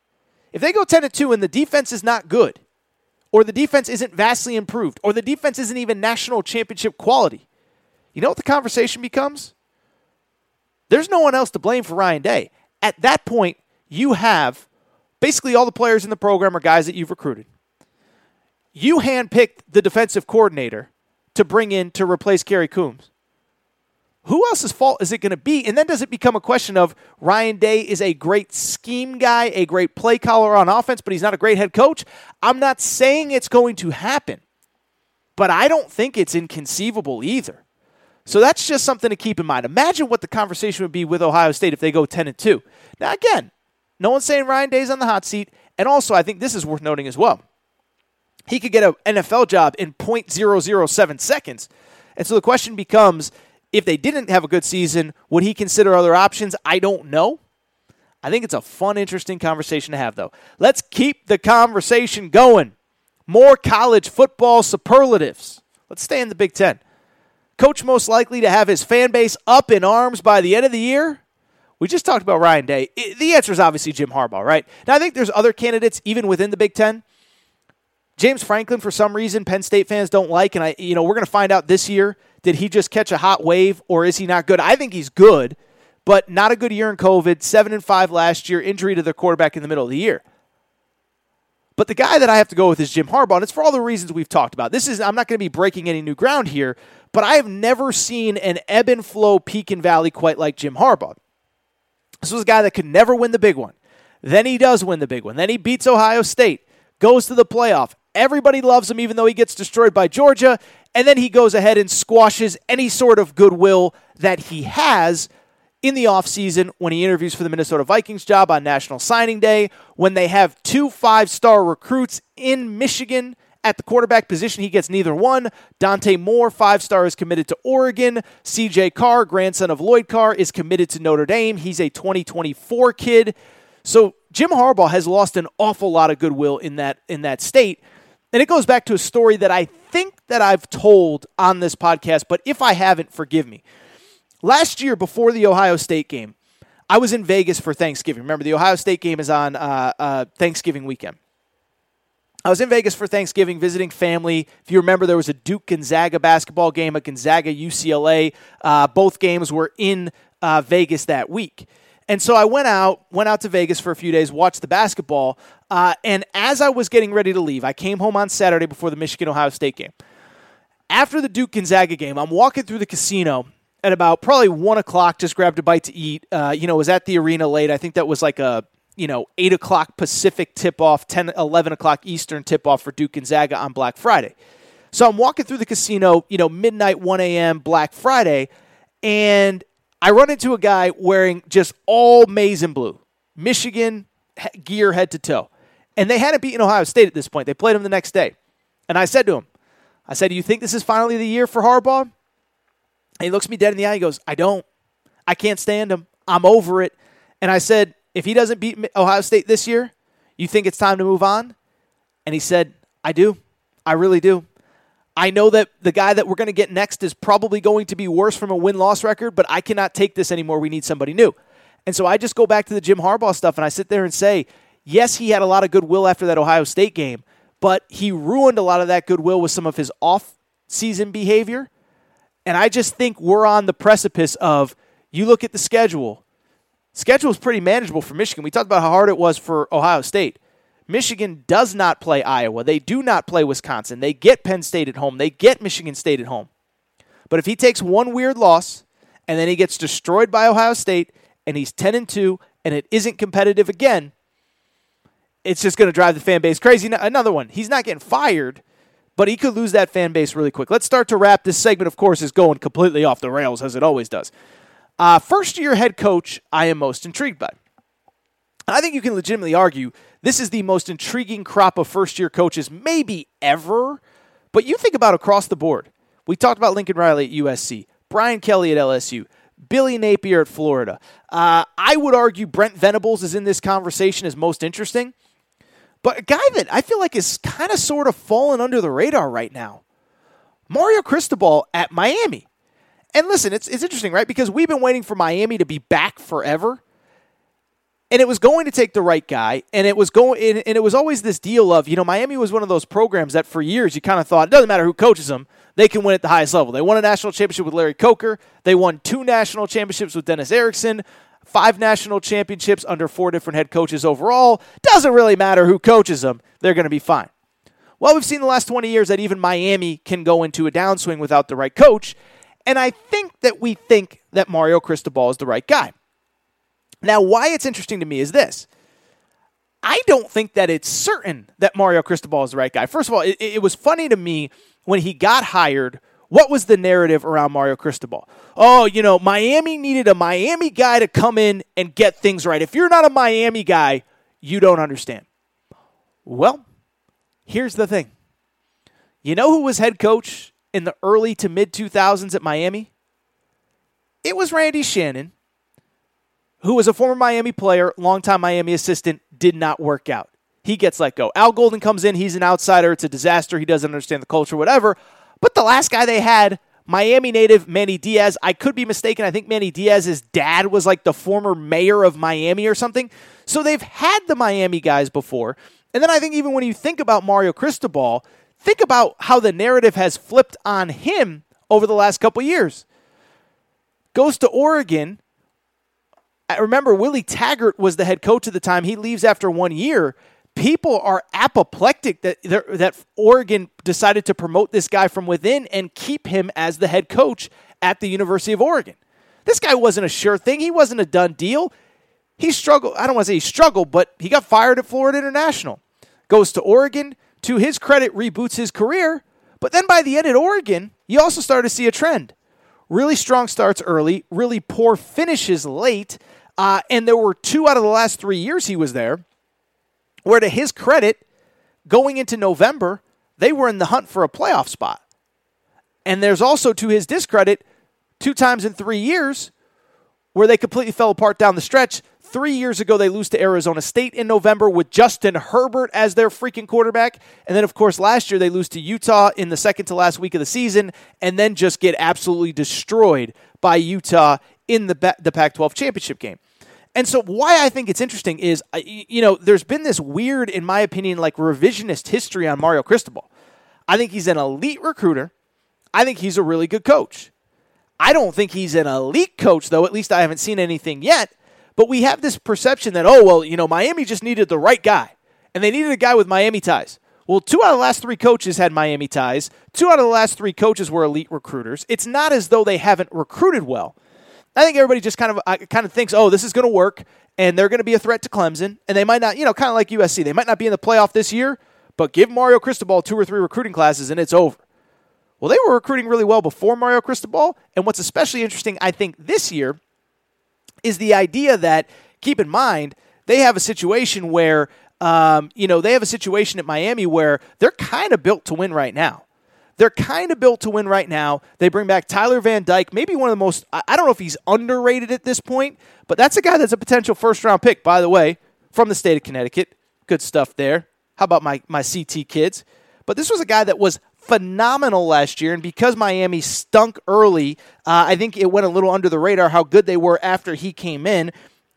Speaker 2: If they go 10 and 2 and the defense is not good, or the defense isn't vastly improved, or the defense isn't even national championship quality, you know what the conversation becomes? There's no one else to blame for Ryan Day. At that point, you have basically all the players in the program are guys that you've recruited. You handpicked the defensive coordinator to bring in to replace Kerry Coombs who else's fault is it going to be? And then does it become a question of Ryan Day is a great scheme guy, a great play caller on offense, but he's not a great head coach? I'm not saying it's going to happen, but I don't think it's inconceivable either. So that's just something to keep in mind. Imagine what the conversation would be with Ohio State if they go 10 and 2. Now, again, no one's saying Ryan Day's on the hot seat. And also, I think this is worth noting as well. He could get an NFL job in 0.007 seconds. And so the question becomes if they didn't have a good season, would he consider other options? I don't know. I think it's a fun, interesting conversation to have, though. Let's keep the conversation going. More college football superlatives. Let's stay in the Big Ten. Coach most likely to have his fan base up in arms by the end of the year? We just talked about Ryan Day. The answer is obviously Jim Harbaugh, right? Now, I think there's other candidates even within the Big Ten. James Franklin, for some reason, Penn State fans don't like, and I, you know, we're going to find out this year did he just catch a hot wave or is he not good? I think he's good, but not a good year in COVID. Seven and five last year, injury to their quarterback in the middle of the year. But the guy that I have to go with is Jim Harbaugh, and it's for all the reasons we've talked about. This is I'm not going to be breaking any new ground here, but I have never seen an ebb and flow peak and valley quite like Jim Harbaugh. This was a guy that could never win the big one. Then he does win the big one. Then he beats Ohio State, goes to the playoff. Everybody loves him, even though he gets destroyed by Georgia. And then he goes ahead and squashes any sort of goodwill that he has in the offseason when he interviews for the Minnesota Vikings job on National Signing Day, when they have two five star recruits in Michigan at the quarterback position, he gets neither one. Dante Moore, five star, is committed to Oregon. CJ Carr, grandson of Lloyd Carr, is committed to Notre Dame. He's a 2024 kid. So Jim Harbaugh has lost an awful lot of goodwill in that in that state. And it goes back to a story that I think that I've told on this podcast, but if I haven't, forgive me. Last year, before the Ohio State game, I was in Vegas for Thanksgiving. Remember, the Ohio State game is on uh, uh, Thanksgiving weekend. I was in Vegas for Thanksgiving visiting family. If you remember, there was a Duke Gonzaga basketball game, a Gonzaga UCLA. Uh, both games were in uh, Vegas that week. And so I went out, went out to Vegas for a few days, watched the basketball. Uh, and as I was getting ready to leave, I came home on Saturday before the Michigan Ohio State game. After the Duke Gonzaga game, I'm walking through the casino at about probably one o'clock. Just grabbed a bite to eat. Uh, you know, was at the arena late. I think that was like a you know eight o'clock Pacific tip off, 10, 11 o'clock Eastern tip off for Duke Gonzaga on Black Friday. So I'm walking through the casino, you know, midnight, 1 a.m. Black Friday, and I run into a guy wearing just all maize and blue, Michigan gear head to toe. And they hadn't beaten Ohio State at this point. They played them the next day. And I said to him, I said, Do you think this is finally the year for Harbaugh? And he looks me dead in the eye. He goes, I don't. I can't stand him. I'm over it. And I said, If he doesn't beat Ohio State this year, you think it's time to move on? And he said, I do. I really do. I know that the guy that we're going to get next is probably going to be worse from a win loss record, but I cannot take this anymore. We need somebody new. And so I just go back to the Jim Harbaugh stuff and I sit there and say, yes, he had a lot of goodwill after that Ohio State game, but he ruined a lot of that goodwill with some of his off season behavior. And I just think we're on the precipice of you look at the schedule. Schedule is pretty manageable for Michigan. We talked about how hard it was for Ohio State. Michigan does not play Iowa. They do not play Wisconsin. They get Penn State at home. They get Michigan State at home. But if he takes one weird loss and then he gets destroyed by Ohio State and he's 10 and 2 and it isn't competitive again, it's just going to drive the fan base crazy. Another one, he's not getting fired, but he could lose that fan base really quick. Let's start to wrap. This segment, of course, is going completely off the rails as it always does. Uh, first year head coach, I am most intrigued by. I think you can legitimately argue this is the most intriguing crop of first year coaches, maybe ever. But you think about across the board. We talked about Lincoln Riley at USC, Brian Kelly at LSU, Billy Napier at Florida. Uh, I would argue Brent Venables is in this conversation as most interesting. But a guy that I feel like is kind of sort of fallen under the radar right now Mario Cristobal at Miami. And listen, it's, it's interesting, right? Because we've been waiting for Miami to be back forever and it was going to take the right guy and it was going and it was always this deal of you know miami was one of those programs that for years you kind of thought it doesn't matter who coaches them they can win at the highest level. They won a national championship with larry coker. They won two national championships with dennis erickson. Five national championships under four different head coaches overall. Doesn't really matter who coaches them they're going to be fine. Well we've seen the last 20 years that even miami can go into a downswing without the right coach and i think that we think that mario cristobal is the right guy now, why it's interesting to me is this. I don't think that it's certain that Mario Cristobal is the right guy. First of all, it, it was funny to me when he got hired. What was the narrative around Mario Cristobal? Oh, you know, Miami needed a Miami guy to come in and get things right. If you're not a Miami guy, you don't understand. Well, here's the thing. You know who was head coach in the early to mid 2000s at Miami? It was Randy Shannon who was a former Miami player, longtime Miami assistant, did not work out. He gets let go. Al Golden comes in. He's an outsider. It's a disaster. He doesn't understand the culture, whatever. But the last guy they had, Miami native Manny Diaz, I could be mistaken. I think Manny Diaz's dad was like the former mayor of Miami or something. So they've had the Miami guys before. And then I think even when you think about Mario Cristobal, think about how the narrative has flipped on him over the last couple years. Goes to Oregon, Remember Willie Taggart was the head coach at the time. He leaves after one year. People are apoplectic that that Oregon decided to promote this guy from within and keep him as the head coach at the University of Oregon. This guy wasn't a sure thing. He wasn't a done deal. He struggled. I don't want to say he struggled, but he got fired at Florida International. Goes to Oregon. To his credit, reboots his career. But then by the end at Oregon, you also started to see a trend. Really strong starts early, really poor finishes late. Uh, and there were two out of the last three years he was there where, to his credit, going into November, they were in the hunt for a playoff spot. And there's also, to his discredit, two times in three years where they completely fell apart down the stretch. Three years ago, they lose to Arizona State in November with Justin Herbert as their freaking quarterback. And then, of course, last year they lose to Utah in the second to last week of the season and then just get absolutely destroyed by Utah in the, the Pac 12 championship game. And so, why I think it's interesting is, you know, there's been this weird, in my opinion, like revisionist history on Mario Cristobal. I think he's an elite recruiter. I think he's a really good coach. I don't think he's an elite coach, though. At least I haven't seen anything yet. But we have this perception that, oh, well, you know, Miami just needed the right guy, and they needed a guy with Miami ties. Well, two out of the last three coaches had Miami ties. Two out of the last three coaches were elite recruiters. It's not as though they haven't recruited well. I think everybody just kind of uh, kind of thinks, oh, this is going to work, and they're going to be a threat to Clemson, and they might not, you know, kind of like USC, they might not be in the playoff this year, but give Mario Cristobal two or three recruiting classes, and it's over. Well, they were recruiting really well before Mario Cristobal, and what's especially interesting, I think, this year is the idea that keep in mind they have a situation where um, you know they have a situation at Miami where they're kind of built to win right now. They're kind of built to win right now. They bring back Tyler Van Dyke, maybe one of the most, I don't know if he's underrated at this point, but that's a guy that's a potential first round pick, by the way, from the state of Connecticut. Good stuff there. How about my, my CT kids? But this was a guy that was phenomenal last year. And because Miami stunk early, uh, I think it went a little under the radar how good they were after he came in.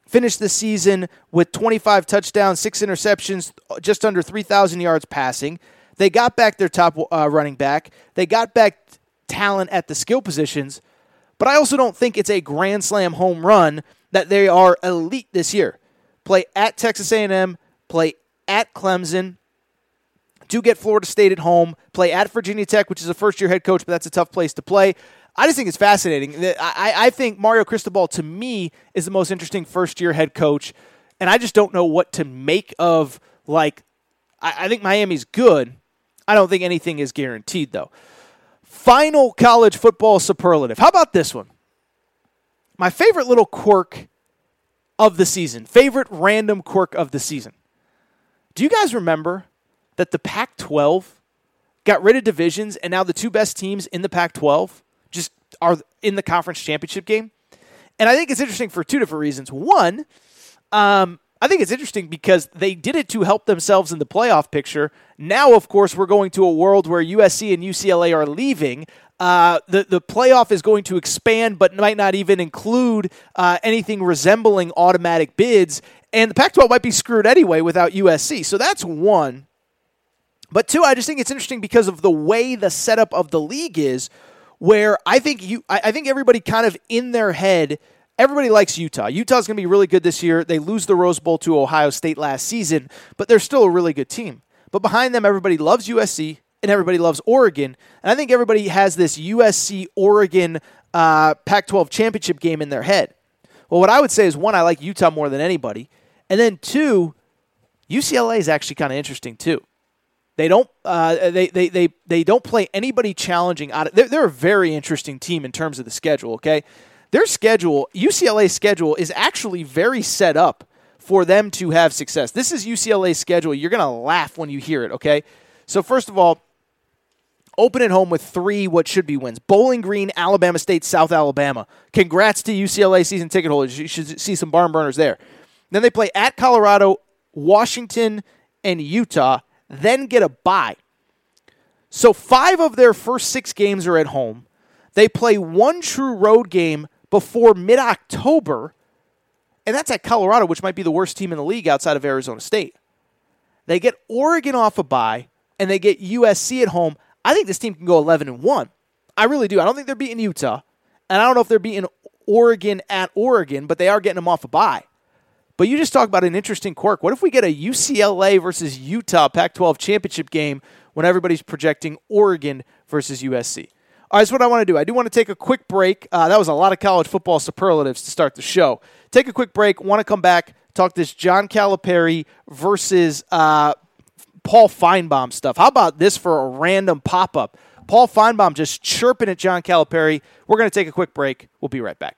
Speaker 2: Finished the season with 25 touchdowns, six interceptions, just under 3,000 yards passing. They got back their top uh, running back. They got back talent at the skill positions. But I also don't think it's a grand slam home run that they are elite this year. Play at Texas A&M, play at Clemson, do get Florida State at home, play at Virginia Tech, which is a first year head coach, but that's a tough place to play. I just think it's fascinating. I, I think Mario Cristobal, to me, is the most interesting first year head coach. And I just don't know what to make of, like, I, I think Miami's good. I don't think anything is guaranteed, though. Final college football superlative. How about this one? My favorite little quirk of the season, favorite random quirk of the season. Do you guys remember that the Pac 12 got rid of divisions and now the two best teams in the Pac 12 just are in the conference championship game. And I think it's interesting for two different reasons. One, um, I think it's interesting because they did it to help themselves in the playoff picture. Now, of course, we're going to a world where USC and UCLA are leaving. Uh, the the playoff is going to expand, but might not even include uh, anything resembling automatic bids. And the Pac-12 might be screwed anyway without USC. So that's one. But two, I just think it's interesting because of the way the setup of the league is, where I think you, I think everybody kind of in their head, everybody likes Utah. Utah's going to be really good this year. They lose the Rose Bowl to Ohio State last season, but they're still a really good team. But behind them, everybody loves USC and everybody loves Oregon. And I think everybody has this USC Oregon uh, Pac 12 championship game in their head. Well, what I would say is one, I like Utah more than anybody. And then two, UCLA is actually kind of interesting too. They don't. Uh, they, they they they don't play anybody challenging out. Of, they're, they're a very interesting team in terms of the schedule. Okay, their schedule, UCLA's schedule, is actually very set up for them to have success. This is UCLA's schedule. You're gonna laugh when you hear it. Okay, so first of all, open at home with three what should be wins: Bowling Green, Alabama State, South Alabama. Congrats to UCLA season ticket holders. You should see some barn burners there. Then they play at Colorado, Washington, and Utah then get a bye. So five of their first six games are at home. They play one true road game before mid October, and that's at Colorado, which might be the worst team in the league outside of Arizona State. They get Oregon off a bye, and they get USC at home. I think this team can go 11 and 1. I really do. I don't think they're beating Utah, and I don't know if they're beating Oregon at Oregon, but they are getting them off a bye. But you just talk about an interesting quirk. What if we get a UCLA versus Utah Pac 12 championship game when everybody's projecting Oregon versus USC? All right, that's what I want to do. I do want to take a quick break. Uh, that was a lot of college football superlatives to start the show. Take a quick break. Want to come back, talk this John Calipari versus uh, Paul Finebaum stuff. How about this for a random pop up? Paul Finebaum just chirping at John Calipari. We're going to take a quick break. We'll be right back.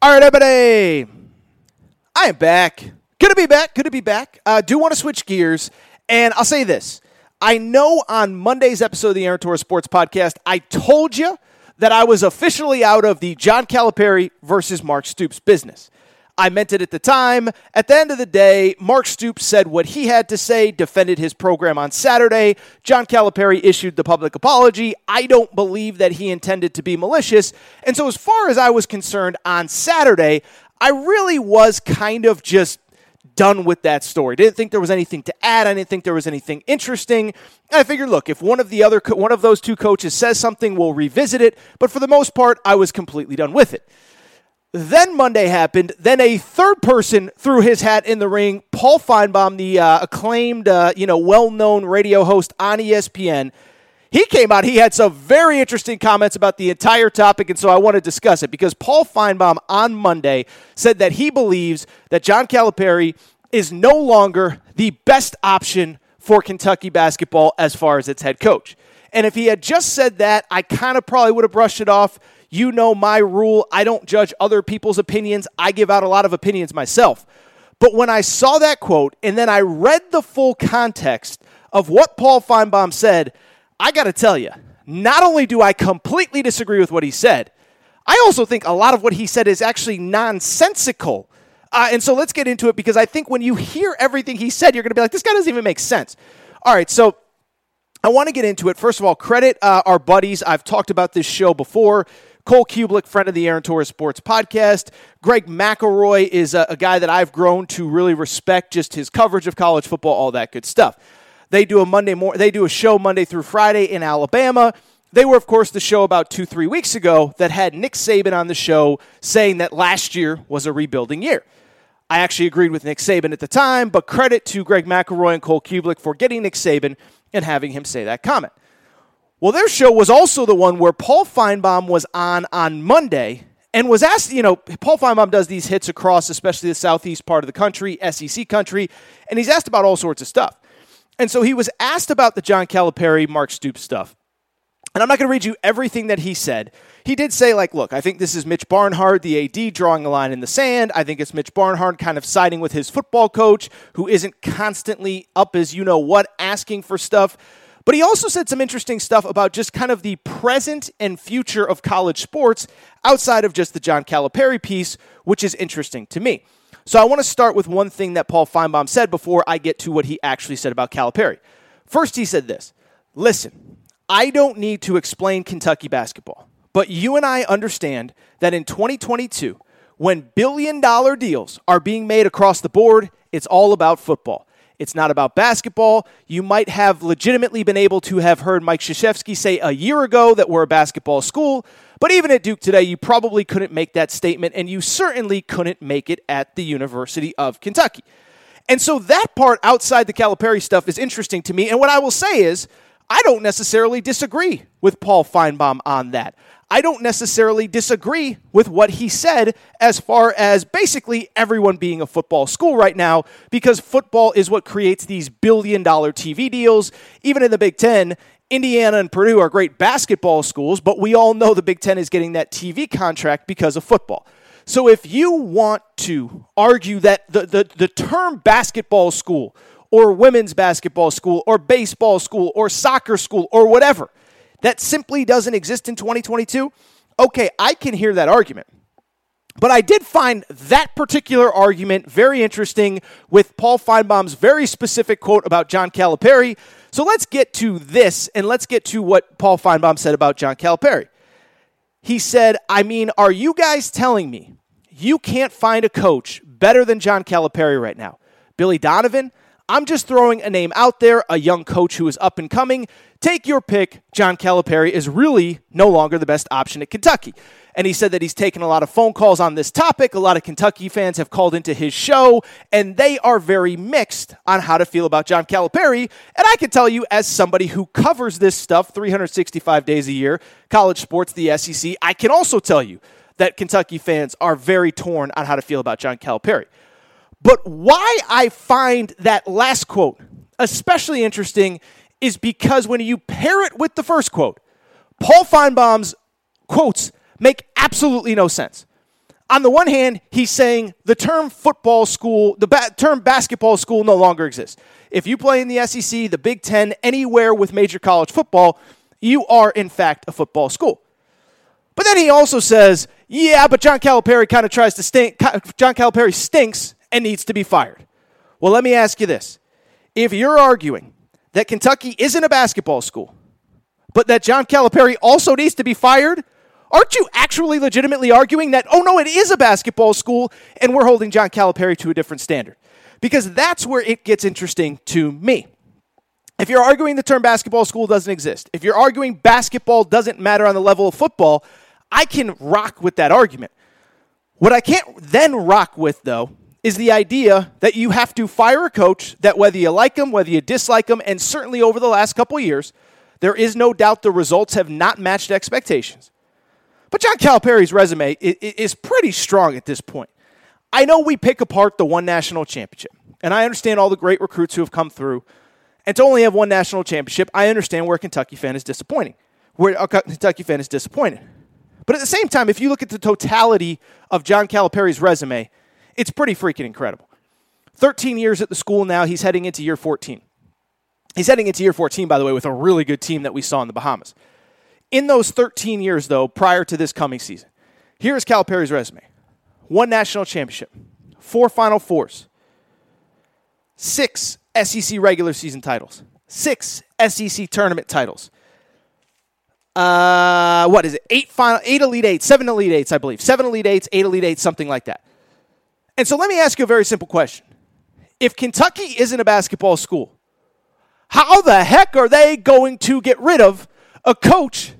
Speaker 2: All right, everybody. I am back. Good to be back. Good to be back. Uh, do want to switch gears. And I'll say this. I know on Monday's episode of the Aaron Sports Podcast, I told you that I was officially out of the John Calipari versus Mark Stoops business. I meant it at the time. At the end of the day, Mark Stoops said what he had to say, defended his program on Saturday. John Calipari issued the public apology. I don't believe that he intended to be malicious. And so, as far as I was concerned on Saturday, I really was kind of just done with that story. Didn't think there was anything to add. I didn't think there was anything interesting. I figured, look, if one of the other one of those two coaches says something, we'll revisit it. But for the most part, I was completely done with it. Then Monday happened. Then a third person threw his hat in the ring. Paul Finebaum, the uh, acclaimed, uh, you know, well-known radio host on ESPN, he came out. He had some very interesting comments about the entire topic, and so I want to discuss it because Paul Finebaum on Monday said that he believes that John Calipari is no longer the best option for Kentucky basketball as far as its head coach. And if he had just said that, I kind of probably would have brushed it off. You know my rule. I don't judge other people's opinions. I give out a lot of opinions myself. But when I saw that quote and then I read the full context of what Paul Finebaum said, I got to tell you, not only do I completely disagree with what he said, I also think a lot of what he said is actually nonsensical. Uh, and so let's get into it because I think when you hear everything he said, you're going to be like, this guy doesn't even make sense. All right, so I want to get into it. First of all, credit uh, our buddies. I've talked about this show before. Cole Cubelic, friend of the Aaron Torres Sports Podcast. Greg McElroy is a, a, guy that I've grown to really respect, just his coverage of college football, all that good stuff. They do a Monday more. They do a show Monday through Friday in Alabama. They were, of course, the show about two, three weeks ago that had Nick Saban on the show saying that last year was a rebuilding year. I actually agreed with Nick Saban at the time, but credit to Greg McElroy and Cole Cubelic for getting Nick Saban and having him say that comment. Well, their show was also the one where Paul Finebaum was on on Monday and was asked, you know, Paul Finebaum does these hits across, especially the southeast part of the country, SEC country, and he's asked about all sorts of stuff. And so he was asked about the John Calipari, Mark Stoops stuff. And I'm not going to read you everything that he said. He did say, like, look, I think this is Mitch Barnhart, the AD, drawing a line in the sand. I think it's Mitch Barnhart kind of siding with his football coach, who isn't constantly up as you know what, asking for stuff. But he also said some interesting stuff about just kind of the present and future of college sports outside of just the John Calipari piece, which is interesting to me. So I want to start with one thing that Paul Finebaum said before I get to what he actually said about Calipari. First, he said this Listen, I don't need to explain Kentucky basketball, but you and I understand that in 2022, when billion dollar deals are being made across the board, it's all about football. It's not about basketball. You might have legitimately been able to have heard Mike Krzyzewski say a year ago that we're a basketball school, but even at Duke today, you probably couldn't make that statement, and you certainly couldn't make it at the University of Kentucky. And so that part outside the Calipari stuff is interesting to me. And what I will say is, I don't necessarily disagree with Paul Finebaum on that. I don't necessarily disagree with what he said as far as basically everyone being a football school right now because football is what creates these billion dollar TV deals. Even in the Big Ten, Indiana and Purdue are great basketball schools, but we all know the Big Ten is getting that TV contract because of football. So if you want to argue that the, the, the term basketball school or women's basketball school or baseball school or soccer school or whatever, that simply doesn't exist in 2022, okay, I can hear that argument. But I did find that particular argument very interesting with Paul Finebaum's very specific quote about John Calipari. So let's get to this and let's get to what Paul Finebaum said about John Calipari. He said, I mean, are you guys telling me you can't find a coach better than John Calipari right now? Billy Donovan? I'm just throwing a name out there, a young coach who is up and coming. Take your pick. John Calipari is really no longer the best option at Kentucky. And he said that he's taken a lot of phone calls on this topic. A lot of Kentucky fans have called into his show, and they are very mixed on how to feel about John Calipari. And I can tell you, as somebody who covers this stuff 365 days a year, college sports, the SEC, I can also tell you that Kentucky fans are very torn on how to feel about John Calipari. But why I find that last quote especially interesting is because when you pair it with the first quote, Paul Finebaum's quotes make absolutely no sense. On the one hand, he's saying the term football school, the ba- term basketball school no longer exists. If you play in the SEC, the Big Ten, anywhere with major college football, you are in fact a football school. But then he also says, yeah, but John Calipari kind of tries to stink. John Calipari stinks and needs to be fired. Well, let me ask you this. If you're arguing that Kentucky isn't a basketball school, but that John Calipari also needs to be fired, Aren't you actually legitimately arguing that, oh no, it is a basketball school and we're holding John Calipari to a different standard? Because that's where it gets interesting to me. If you're arguing the term basketball school doesn't exist, if you're arguing basketball doesn't matter on the level of football, I can rock with that argument. What I can't then rock with, though, is the idea that you have to fire a coach that whether you like him, whether you dislike him, and certainly over the last couple years, there is no doubt the results have not matched expectations. But John Calipari's resume is pretty strong at this point. I know we pick apart the one national championship, and I understand all the great recruits who have come through. And to only have one national championship, I understand where a Kentucky fan is disappointing, where a Kentucky fan is disappointed. But at the same time, if you look at the totality of John Calipari's resume, it's pretty freaking incredible. 13 years at the school now, he's heading into year 14. He's heading into year 14, by the way, with a really good team that we saw in the Bahamas. In those 13 years, though, prior to this coming season, here's Calipari's resume one national championship, four Final Fours, six SEC regular season titles, six SEC tournament titles. Uh, what is it? Eight final, eight elite eights, seven elite eights, I believe. Seven elite eights, eight elite eights, something like that. And so let me ask you a very simple question. If Kentucky isn't a basketball school, how the heck are they going to get rid of a coach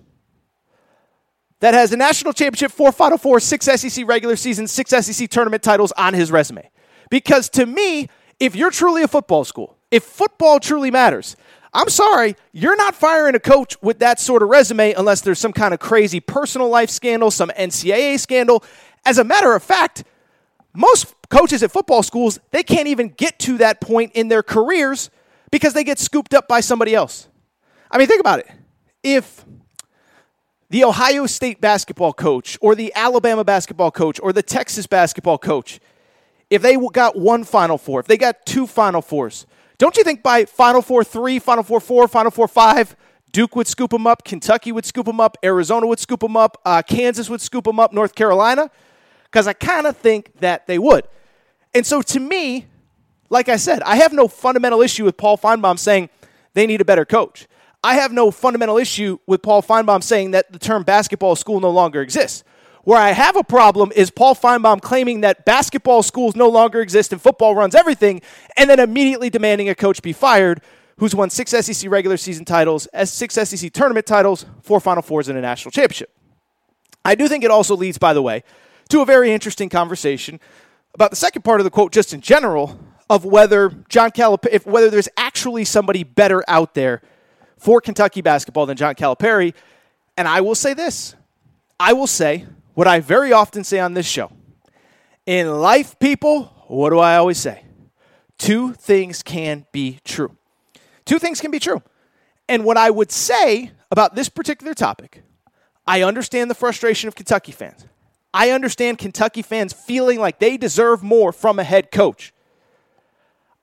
Speaker 2: that has a national championship, four Final Four, six SEC regular season, six SEC tournament titles on his resume. Because to me, if you're truly a football school, if football truly matters, I'm sorry, you're not firing a coach with that sort of resume unless there's some kind of crazy personal life scandal, some NCAA scandal. As a matter of fact, most coaches at football schools, they can't even get to that point in their careers because they get scooped up by somebody else. I mean, think about it. If the Ohio State basketball coach or the Alabama basketball coach or the Texas basketball coach, if they got one Final Four, if they got two Final Fours, don't you think by Final Four three, Final Four four, Final Four five, Duke would scoop them up, Kentucky would scoop them up, Arizona would scoop them up, uh, Kansas would scoop them up, North Carolina? Because I kind of think that they would. And so to me, like I said, I have no fundamental issue with Paul Finebaum saying they need a better coach. I have no fundamental issue with Paul Finebaum saying that the term basketball school no longer exists. Where I have a problem is Paul Finebaum claiming that basketball schools no longer exist and football runs everything, and then immediately demanding a coach be fired who's won six SEC regular season titles, six SEC tournament titles, four Final Fours, and a national championship. I do think it also leads, by the way, to a very interesting conversation about the second part of the quote, just in general, of whether John Calipari, if whether there's actually somebody better out there for Kentucky basketball than John Calipari. And I will say this I will say what I very often say on this show. In life, people, what do I always say? Two things can be true. Two things can be true. And what I would say about this particular topic, I understand the frustration of Kentucky fans. I understand Kentucky fans feeling like they deserve more from a head coach.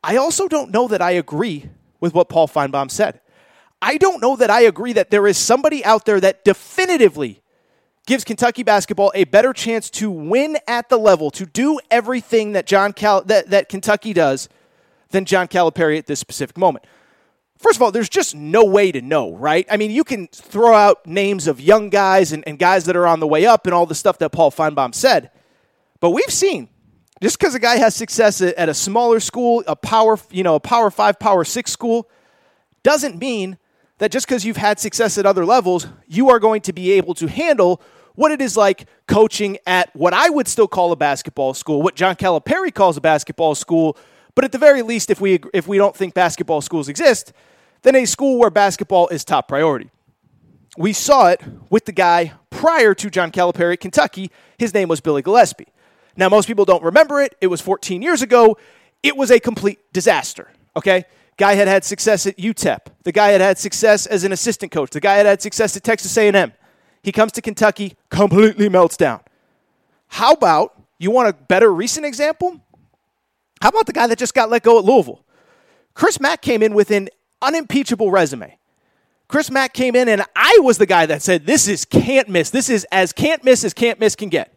Speaker 2: I also don't know that I agree with what Paul Finebaum said. I don't know that I agree that there is somebody out there that definitively gives Kentucky basketball a better chance to win at the level, to do everything that John Cal- that, that Kentucky does than John Calipari at this specific moment. First of all, there's just no way to know, right? I mean, you can throw out names of young guys and, and guys that are on the way up and all the stuff that Paul Finebaum said. But we've seen just because a guy has success at, a smaller school, a power, you know, a power five, power six school, doesn't mean that just because you've had success at other levels, you are going to be able to handle what it is like coaching at what I would still call a basketball school, what John Calipari calls a basketball school, but at the very least, if we if we don't think basketball schools exist, then a school where basketball is top priority. We saw it with the guy prior to John Calipari at Kentucky. His name was Billy Gillispie. Now, most people don't remember it. It was 14 years ago. It was a complete disaster. Okay, guy had had success at UTEP. The guy had had success as an assistant coach. The guy had had success at Texas A&M. He comes to Kentucky, completely melts down. How about you want a better recent example? How about the guy that just got let go at Louisville? Chris Mack came in with an unimpeachable resume. Chris Mack came in, and I was the guy that said, This is can't miss. This is as can't miss as can't miss can get.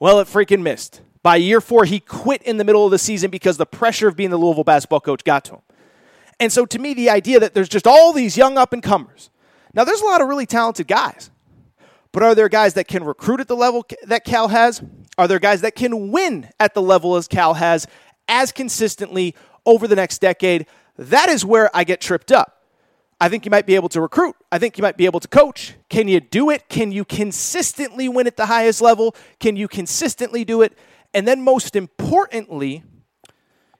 Speaker 2: Well, it freaking missed. By year four, he quit in the middle of the season because the pressure of being the Louisville basketball coach got to him. And so, to me, the idea that there's just all these young up and comers. Now, there's a lot of really talented guys, but are there guys that can recruit at the level that Cal has? Are there guys that can win at the level as Cal has as consistently over the next decade? That is where I get tripped up. I think you might be able to recruit. I think you might be able to coach. Can you do it? Can you consistently win at the highest level? Can you consistently do it? And then, most importantly,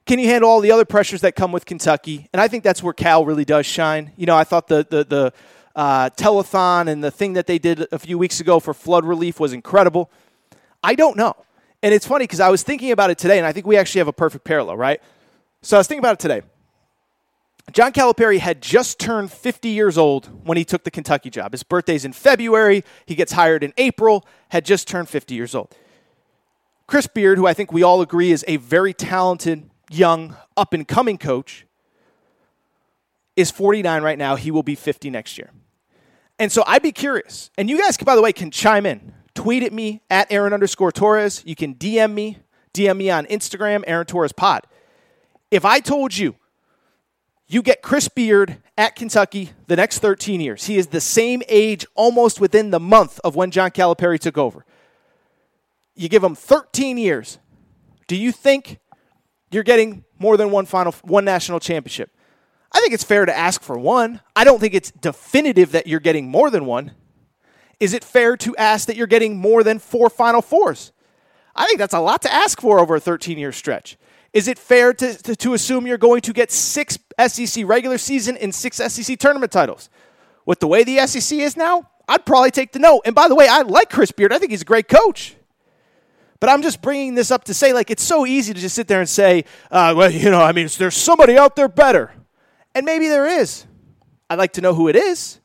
Speaker 2: can you handle all the other pressures that come with Kentucky? And I think that's where Cal really does shine. You know, I thought the the the uh, telethon and the thing that they did a few weeks ago for flood relief was incredible. I don't know, and it's funny because I was thinking about it today, and I think we actually have a perfect parallel, right? So I was thinking about it today. John Calipari had just turned 50 years old when he took the Kentucky job. His birthday's in February. He gets hired in April, had just turned 50 years old. Chris Beard, who I think we all agree is a very talented, young, up and coming coach, is 49 right now. He will be 50 next year. And so I'd be curious. And you guys, by the way, can chime in. Tweet at me at Aaron underscore Torres. You can DM me, DM me on Instagram, Aaron Torres Pod. If I told you you get Chris Beard at Kentucky the next 13 years. He is the same age almost within the month of when John Calipari took over. You give him 13 years. Do you think you're getting more than one final one national championship? I think it's fair to ask for one. I don't think it's definitive that you're getting more than one. Is it fair to ask that you're getting more than four final fours? I think that's a lot to ask for over a 13 year stretch. Is it fair to, to, to, assume you're going to get six SEC regular season and six SEC tournament titles? With the way the SEC is now, I'd probably take the no. And by the way, I like Chris Beard. I think he's a great coach. But I'm just bringing this up to say, like, it's so easy to just sit there and say, uh, well, you know, I mean, there's somebody out there better. And maybe there is. I'd like to know who it is.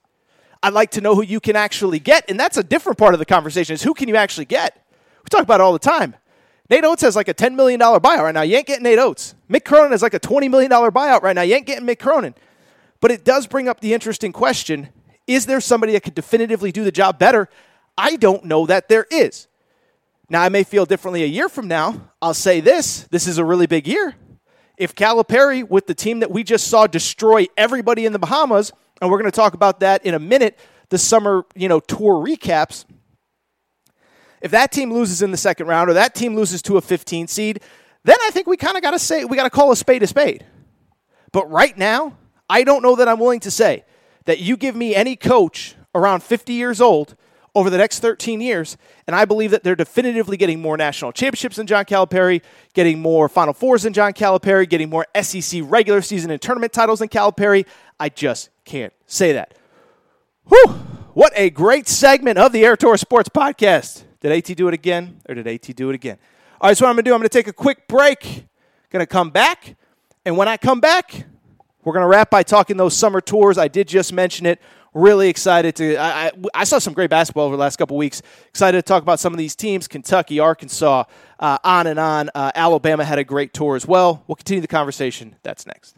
Speaker 2: I'd like to know who you can actually get. And that's a different part of the conversation is who can you actually get? We talk about it all the time. Nate Oats has like a $10 million buyout right now. You ain't getting Nate Oats. Mick Cronin has like a $20 million buyout right now. You ain't getting Mick Cronin. But it does bring up the interesting question is there somebody that could definitively do the job better? I don't know that there is. Now, I may feel differently a year from now. I'll say this this is a really big year. If Calipari, with the team that we just saw destroy everybody in the Bahamas, and we're going to talk about that in a minute, the summer you know tour recaps if that team loses in the second round or that team loses to a 15 seed, then I think we kind of got to say we got to call a spade a spade. But right now, I don't know that I'm willing to say that you give me any coach around 50 years old over the next 13 years, and I believe that they're definitively getting more national championships than John Calipari, getting more Final Fours than John Calipari, getting more SEC regular season and tournament titles than Calipari. I just can't say that. Whew! What a great segment of the Aaron Torres Sports Podcast. Did AT do it again, or did AT do it again? All right, so what I'm going to do, I'm going to take a quick break. Going to come back, and when I come back, we're going to wrap by talking those summer tours. I did just mention it. Really excited to. I, I, I saw some great basketball over the last couple weeks. Excited to talk about some of these teams: Kentucky, Arkansas, uh, on and on. Uh, Alabama had a great tour as well. We'll continue the conversation. That's next.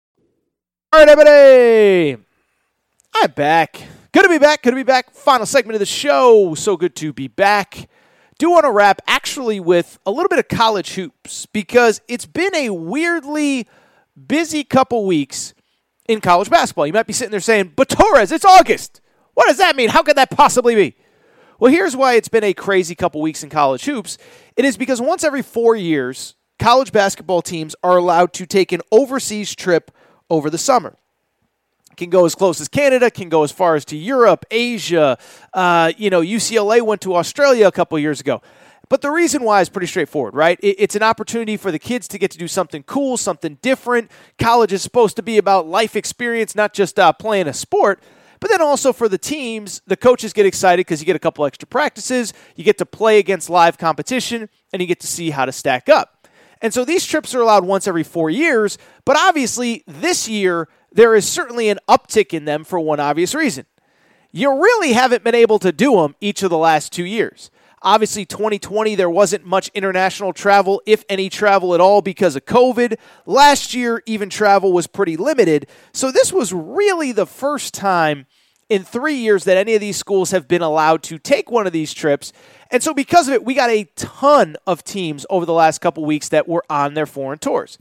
Speaker 2: All right, everybody. I'm back. Good to be back. Good to be back. Final segment of the show. So good to be back. Do want to wrap actually with a little bit of college hoops because it's been a weirdly busy couple weeks in college basketball. You might be sitting there saying, but Torres, it's August. What does that mean? How could that possibly be? Well, here's why it's been a crazy couple weeks in college hoops. It is because once every four years, college basketball teams are allowed to take an overseas trip over the summer. Can go as close as Canada, can go as far as to Europe, Asia. Uh, you know, UCLA went to Australia a couple years ago. But the reason why is pretty straightforward, right? It's an opportunity for the kids to get to do something cool, something different. College is supposed to be about life experience, not just uh, playing a sport. But then also for the teams, the coaches get excited because you get a couple extra practices, you get to play against live competition, and you get to see how to stack up. And so these trips are allowed once every four years, but obviously this year there is certainly an uptick in them for one obvious reason. You really haven't been able to do them each of the last two years. Obviously, 2020, there wasn't much international travel, if any travel at all, because of COVID. Last year, even travel was pretty limited. So, this was really the first time in three years that any of these schools have been allowed to take one of these trips. And so, because of it, we got a ton of teams over the last couple weeks that were on their foreign tours.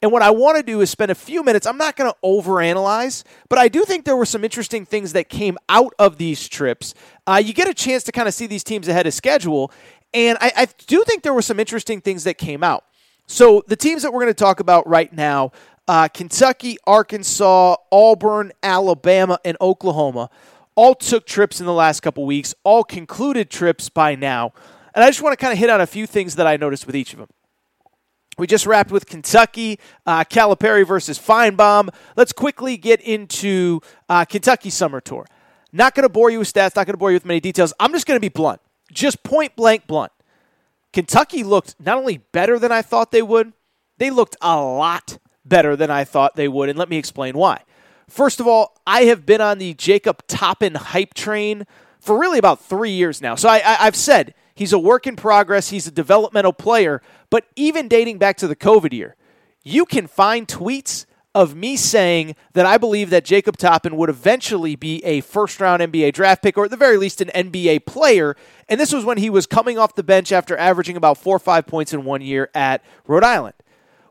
Speaker 2: And what I want to do is spend a few minutes. I'm not going to overanalyze, but I do think there were some interesting things that came out of these trips. Uh, you get a chance to kind of see these teams ahead of schedule, and I, I do think there were some interesting things that came out. So the teams that we're going to talk about right now uh, Kentucky, Arkansas, Auburn, Alabama, and Oklahoma all took trips in the last couple weeks, all concluded trips by now. And I just want to kind of hit on a few things that I noticed with each of them. We just wrapped with Kentucky, uh, Calipari versus Finebaum. Let's quickly get into uh, Kentucky Summer Tour. Not going to bore you with stats, not going to bore you with many details. I'm just going to be blunt, just point blank blunt. Kentucky looked not only better than I thought they would, they looked a lot better than I thought they would. And let me explain why. First of all, I have been on the Jacob Toppin hype train for really about three years now. So I, I, I've said he's a work in progress, he's a developmental player, but even dating back to the COVID year, you can find tweets of me saying that I believe that Jacob Toppin would eventually be a first round NBA draft pick or at the very least an NBA player. And this was when he was coming off the bench after averaging about four or five points in one year at Rhode Island.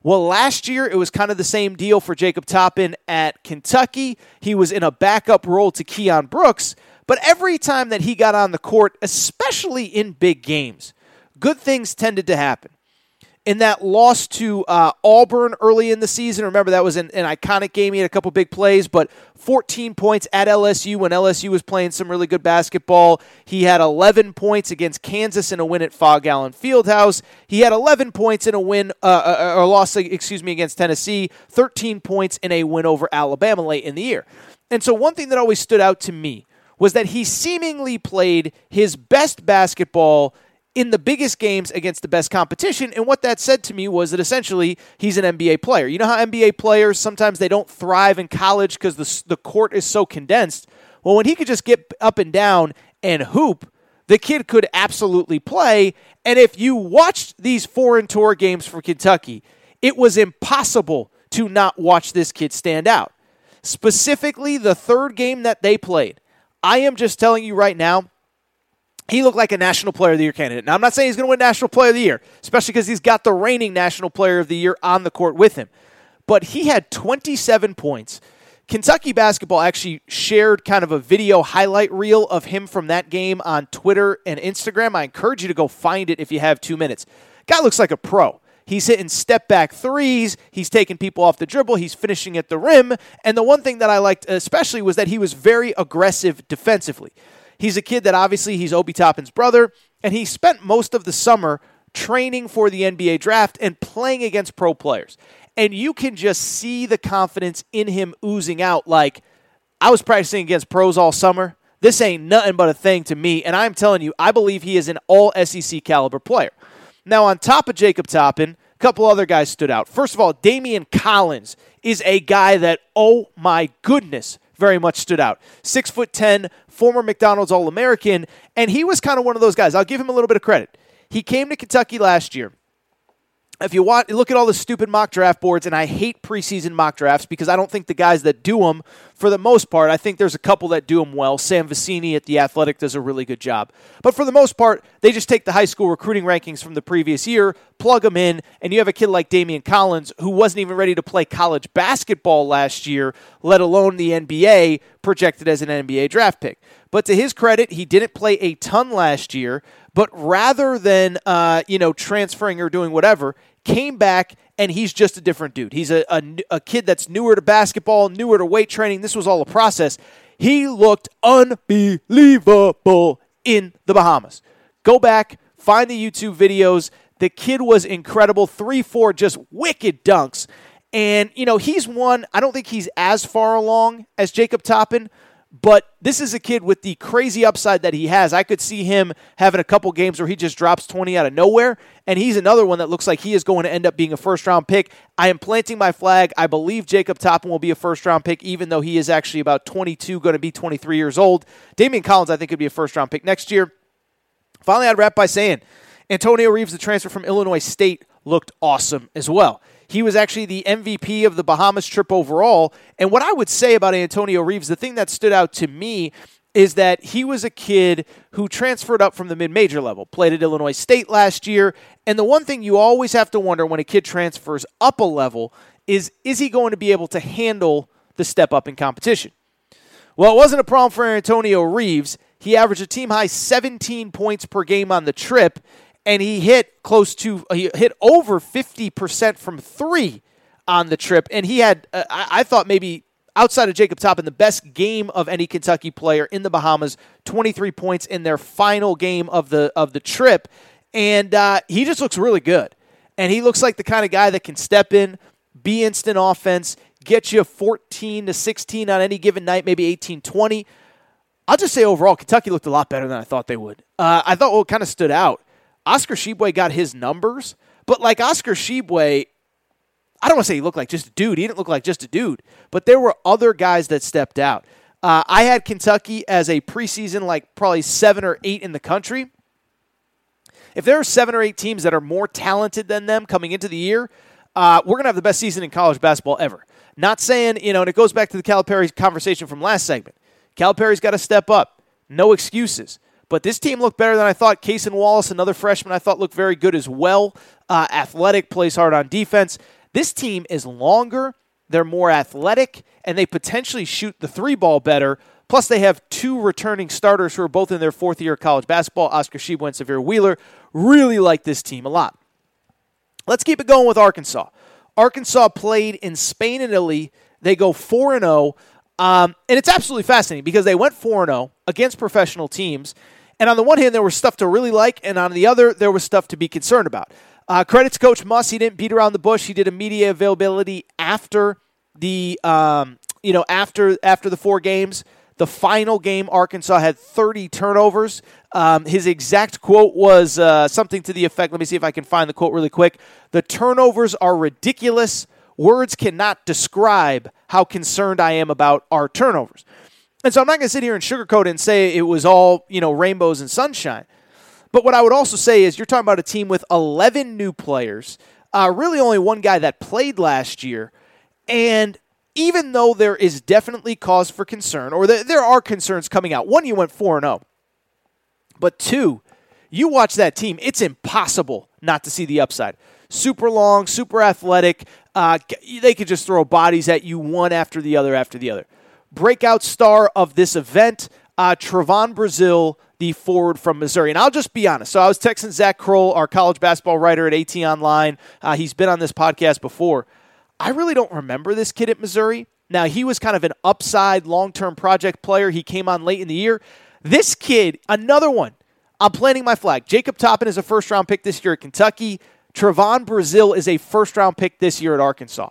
Speaker 2: Well, last year it was kind of the same deal for Jacob Toppin at Kentucky. He was in a backup role to Keion Brooks, but every time that he got on the court, especially in big games, good things tended to happen in that loss to uh, Auburn early in the season. Remember, that was an, an, iconic game. He had a couple big plays, but 14 points at LSU when LSU was playing some really good basketball. He had 11 points against Kansas in a win at Phog Allen Fieldhouse. He had 11 points in a win, uh, uh or loss, excuse me, against Tennessee, 13 points in a win over Alabama late in the year. And so, one thing that always stood out to me was that he seemingly played his best basketball in the biggest games against the best competition. And what that said to me was that essentially he's an NBA player. You know how NBA players sometimes they don't thrive in college because the, the court is so condensed? Well, when he could just get up and down and hoop, the kid could absolutely play. And if you watched these foreign tour games for Kentucky, it was impossible to not watch this kid stand out. Specifically, the third game that they played. I am just telling you right now, he looked like a National Player of the Year candidate. Now, I'm not saying he's going to win National Player of the Year, especially because he's got the reigning National Player of the Year on the court with him. But he had 27 points. Kentucky basketball actually shared kind of a video highlight reel of him from that game on Twitter and Instagram. I encourage you to go find it if you have two minutes. Guy looks like a pro. He's hitting step back threes. He's taking people off the dribble. He's finishing at the rim. And the one thing that I liked especially was that he was very aggressive defensively. He's a kid that obviously he's Obi Toppin's brother, and he spent most of the summer training for the NBA draft and playing against pro players. And you can just see the confidence in him oozing out like, I was practicing against pros all summer. This ain't nothing but a thing to me. And I'm telling you, I believe he is an all SEC caliber player. Now, on top of Jacob Toppin, a couple other guys stood out. First of all, Daimion Collins is a guy that, oh my goodness, very much stood out. Six foot ten, former McDonald's All American, and he was kind of one of those guys. I'll give him a little bit of credit. He came to Kentucky last year if you want look at all the stupid mock draft boards and i hate preseason mock drafts because i don't think the guys that do them for the most part i think there's a couple that do them well. Sam vecenie at the athletic does a really good job. But for the most part they just take the high school recruiting rankings from the previous year plug them in and you have a kid like daimion collins who wasn't even ready to play college basketball last year let alone the nba projected as an nba draft pick. But to his credit he didn't play a ton last year but rather than uh, you know transferring or doing whatever, came back and he's just a different dude. He's a, a, a kid that's newer to basketball, newer to weight training. This was all a process. He looked unbelievable in the Bahamas. Go back, find the YouTube videos. The kid was incredible. Three, four just wicked dunks. And, you know, he's one, I don't think he's as far along as Jacob Toppin, but this is a kid with the crazy upside that he has. I could see him having a couple games where he just drops 20 out of nowhere. And he's another one that looks like he is going to end up being a first round pick. I am planting my flag. I believe Jacob Toppin will be a first round pick, even though he is actually about 22, going to be 23 years old. Daimion Collins, I think, could be a first round pick next year. Finally, I'd wrap by saying Antonio Reeves, the transfer from Illinois State, looked awesome as well. He was actually the MVP of the Bahamas trip overall. And what I would say about Antonio Reeves, the thing that stood out to me is that he was a kid who transferred up from the mid major level, played at Illinois State last year. And the one thing you always have to wonder when a kid transfers up a level is is he going to be able to handle the step up in competition? Well, it wasn't a problem for Antonio Reeves. He averaged a team high 17 points per game on the trip, and he hit close to he hit over 50% from 3 on the trip. And he had uh, I, I thought maybe outside of Jacob Toppin the best game of any Kentucky player in the Bahamas 23 points in their final game of the of the trip. And uh, he just looks really good. And he looks like the kind of guy that can step in be instant offense get you 14 to 16 on any given night maybe 18 20 I'll just say overall Kentucky looked a lot better than I thought they would. Uh, I thought what kind of stood out Oscar Tshiebwe got his numbers, but like Oscar Tshiebwe, I don't want to say he looked like just a dude. He didn't look like just a dude, but there were other guys that stepped out. Uh, I had Kentucky as a preseason, like probably seven or eight in the country. If there are seven or eight teams that are more talented than them coming into the year, uh, we're going to have the best season in college basketball ever. Not saying, you know, and it goes back to the Calipari conversation from last segment. Calipari's got to step up. No excuses. But this team looked better than I thought. Cason Wallace, another freshman, I thought looked very good as well. Uh, athletic, plays hard on defense. This team is longer, they're more athletic, and they potentially shoot the three ball better. Plus, they have two returning starters who are both in their fourth year of college basketball Oscar Tshiebwe and Sahvir Wheeler. Really like this team a lot. Let's keep it going with Arkansas. Arkansas played in Spain and Italy. They go 4 0. Um, and it's absolutely fascinating because they went 4 0 against professional teams. And on the one hand, there was stuff to really like, and on the other, there was stuff to be concerned about. Uh, credits Coach Muss. He didn't beat around the bush. He did a media availability after the um, you know after after the four games. The final game, Arkansas had 30 turnovers. Um, his exact quote was uh, something to the effect let me see if I can find the quote really quick. The turnovers are ridiculous. Words cannot describe how concerned I am about our turnovers. And so I'm not going to sit here and sugarcoat and say it was all, you know, rainbows and sunshine. But what I would also say is you're talking about a team with 11 new players, uh, really only one guy that played last year. And even though there is definitely cause for concern, or there, there are concerns coming out, one, you went 4 0. But two, you watch that team, it's impossible not to see the upside. Super long, super athletic. Uh, they could just throw bodies at you one after the other after the other. Breakout star of this event, uh, Trevon Brazile, the forward from Missouri. And I'll just be honest. So I was texting Zach Kroll, our college basketball writer at AT Online. Uh, he's been on this podcast before. I really don't remember this kid at Missouri. Now, he was kind of an upside long term project player. He came on late in the year. This kid, another one. I'm planting my flag. Jacob Toppin is a first round pick this year at Kentucky. Trevon Brazile is a first round pick this year at Arkansas.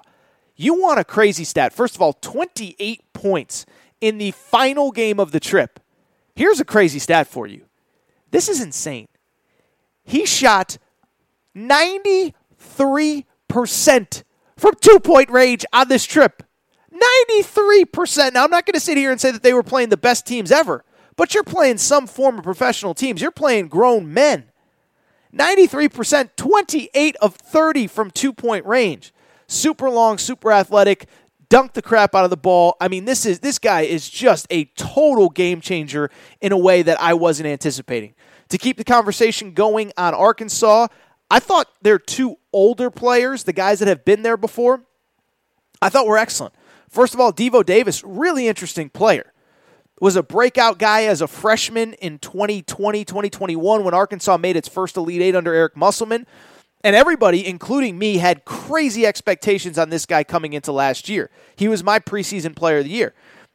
Speaker 2: You want a crazy stat. First of all, 28 points in the final game of the trip. Here's a crazy stat for you. This is insane. He shot 93% from two point range on this trip. 93%. Now, I'm not going to sit here and say that they were playing the best teams ever, but you're playing some form of professional teams. You're playing grown men. 93%, 28 of 30 from two point range. Super long, super athletic, dunk the crap out of the ball. I mean, this is this guy is just a total game changer in a way that I wasn't anticipating. To keep the conversation going on Arkansas, I thought their two older players, the guys that have been there before, I thought were excellent. First of all, Devo Davis, really interesting player. Was a breakout guy as a freshman in 2020, 2021 when Arkansas made its first Elite Eight under Eric Musselman. And everybody, including me, had crazy expectations on this guy coming into last year. He was my preseason player of the year.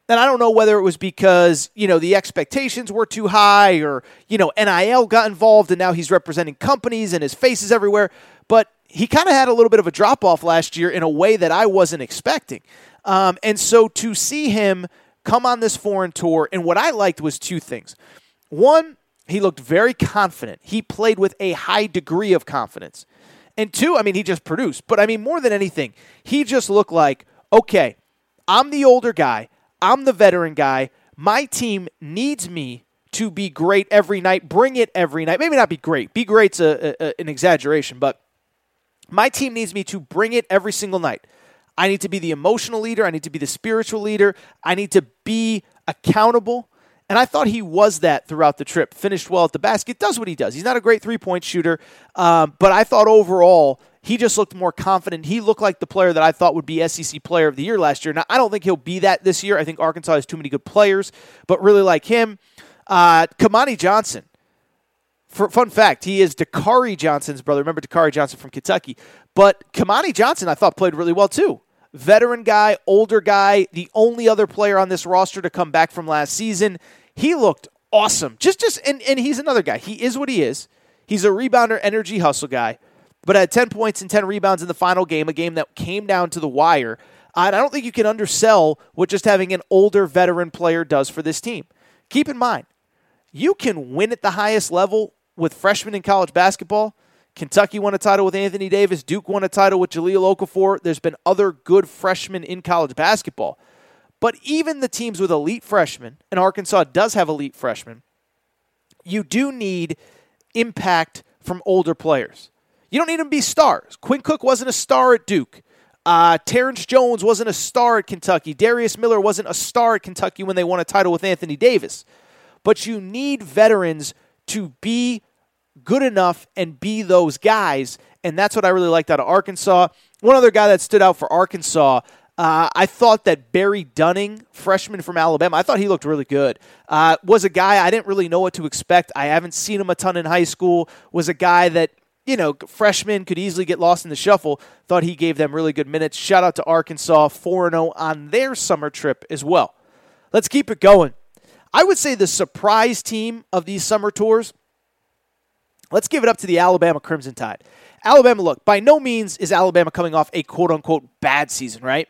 Speaker 2: And I don't know whether it was because, you know, the expectations were too high or, you know, NIL got involved and now he's representing companies and his face is everywhere. But he kind of had a little bit of a drop off last year in a way that I wasn't expecting. Um, and so to see him come on this foreign tour, and what I liked was two things. One, he looked very confident. He played with a high degree of confidence. And two, I mean, he just produced. But I mean, more than anything, he just looked like, okay, I'm the older guy, I'm the veteran guy. My team needs me to be great every night, bring it every night. Maybe not be great. Be great's a, a, an exaggeration, but my team needs me to bring it every single night. I need to be the emotional leader. I need to be the spiritual leader. I need to be accountable. And I thought he was that throughout the trip. Finished well at the basket, does what he does. He's not a great three point shooter, um, but I thought overall he just looked more confident. He looked like the player that I thought would be SEC Player of the Year last year. Now, I don't think he'll be that this year. I think Arkansas has too many good players, but really like him. Uh, Kamani Johnson. For, fun fact, he is Dakari Johnson's brother. Remember Dakari Johnson from Kentucky. But Kamani Johnson, I thought, played really well too veteran guy, older guy, the only other player on this roster to come back from last season. He looked awesome. Just just and, and he's another guy. He is what he is. He's a rebounder, energy hustle guy, but had 10 points and 10 rebounds in the final game, a game that came down to the wire. I don't think you can undersell what just having an older veteran player does for this team. Keep in mind, you can win at the highest level with freshmen in college basketball Kentucky won a title with Anthony Davis. Duke won a title with Jahlil Okafor. There's been other good freshmen in college basketball. But even the teams with elite freshmen, and Arkansas does have elite freshmen, you do need impact from older players. You don't need them to be stars. Quinn Cook wasn't a star at Duke. Uh, Terrence Jones wasn't a star at Kentucky. Darius Miller wasn't a star at Kentucky when they won a title with Anthony Davis. But you need veterans to be good enough and be those guys. And that's what I really liked out of Arkansas. One other guy that stood out for Arkansas, uh, I thought that Barry Dunning, freshman from Alabama, I thought he looked really good. Uh, was a guy I didn't really know what to expect. I haven't seen him a ton in high school. Was a guy that you know, freshman could easily get lost in the shuffle. Thought he gave them really good minutes. Shout out to Arkansas, 4 0 on their summer trip as well. Let's keep it going. I would say the surprise team of these summer tours Let's give it up to the Alabama Crimson Tide. Alabama, look, by no means is Alabama coming off a quote unquote bad season, right?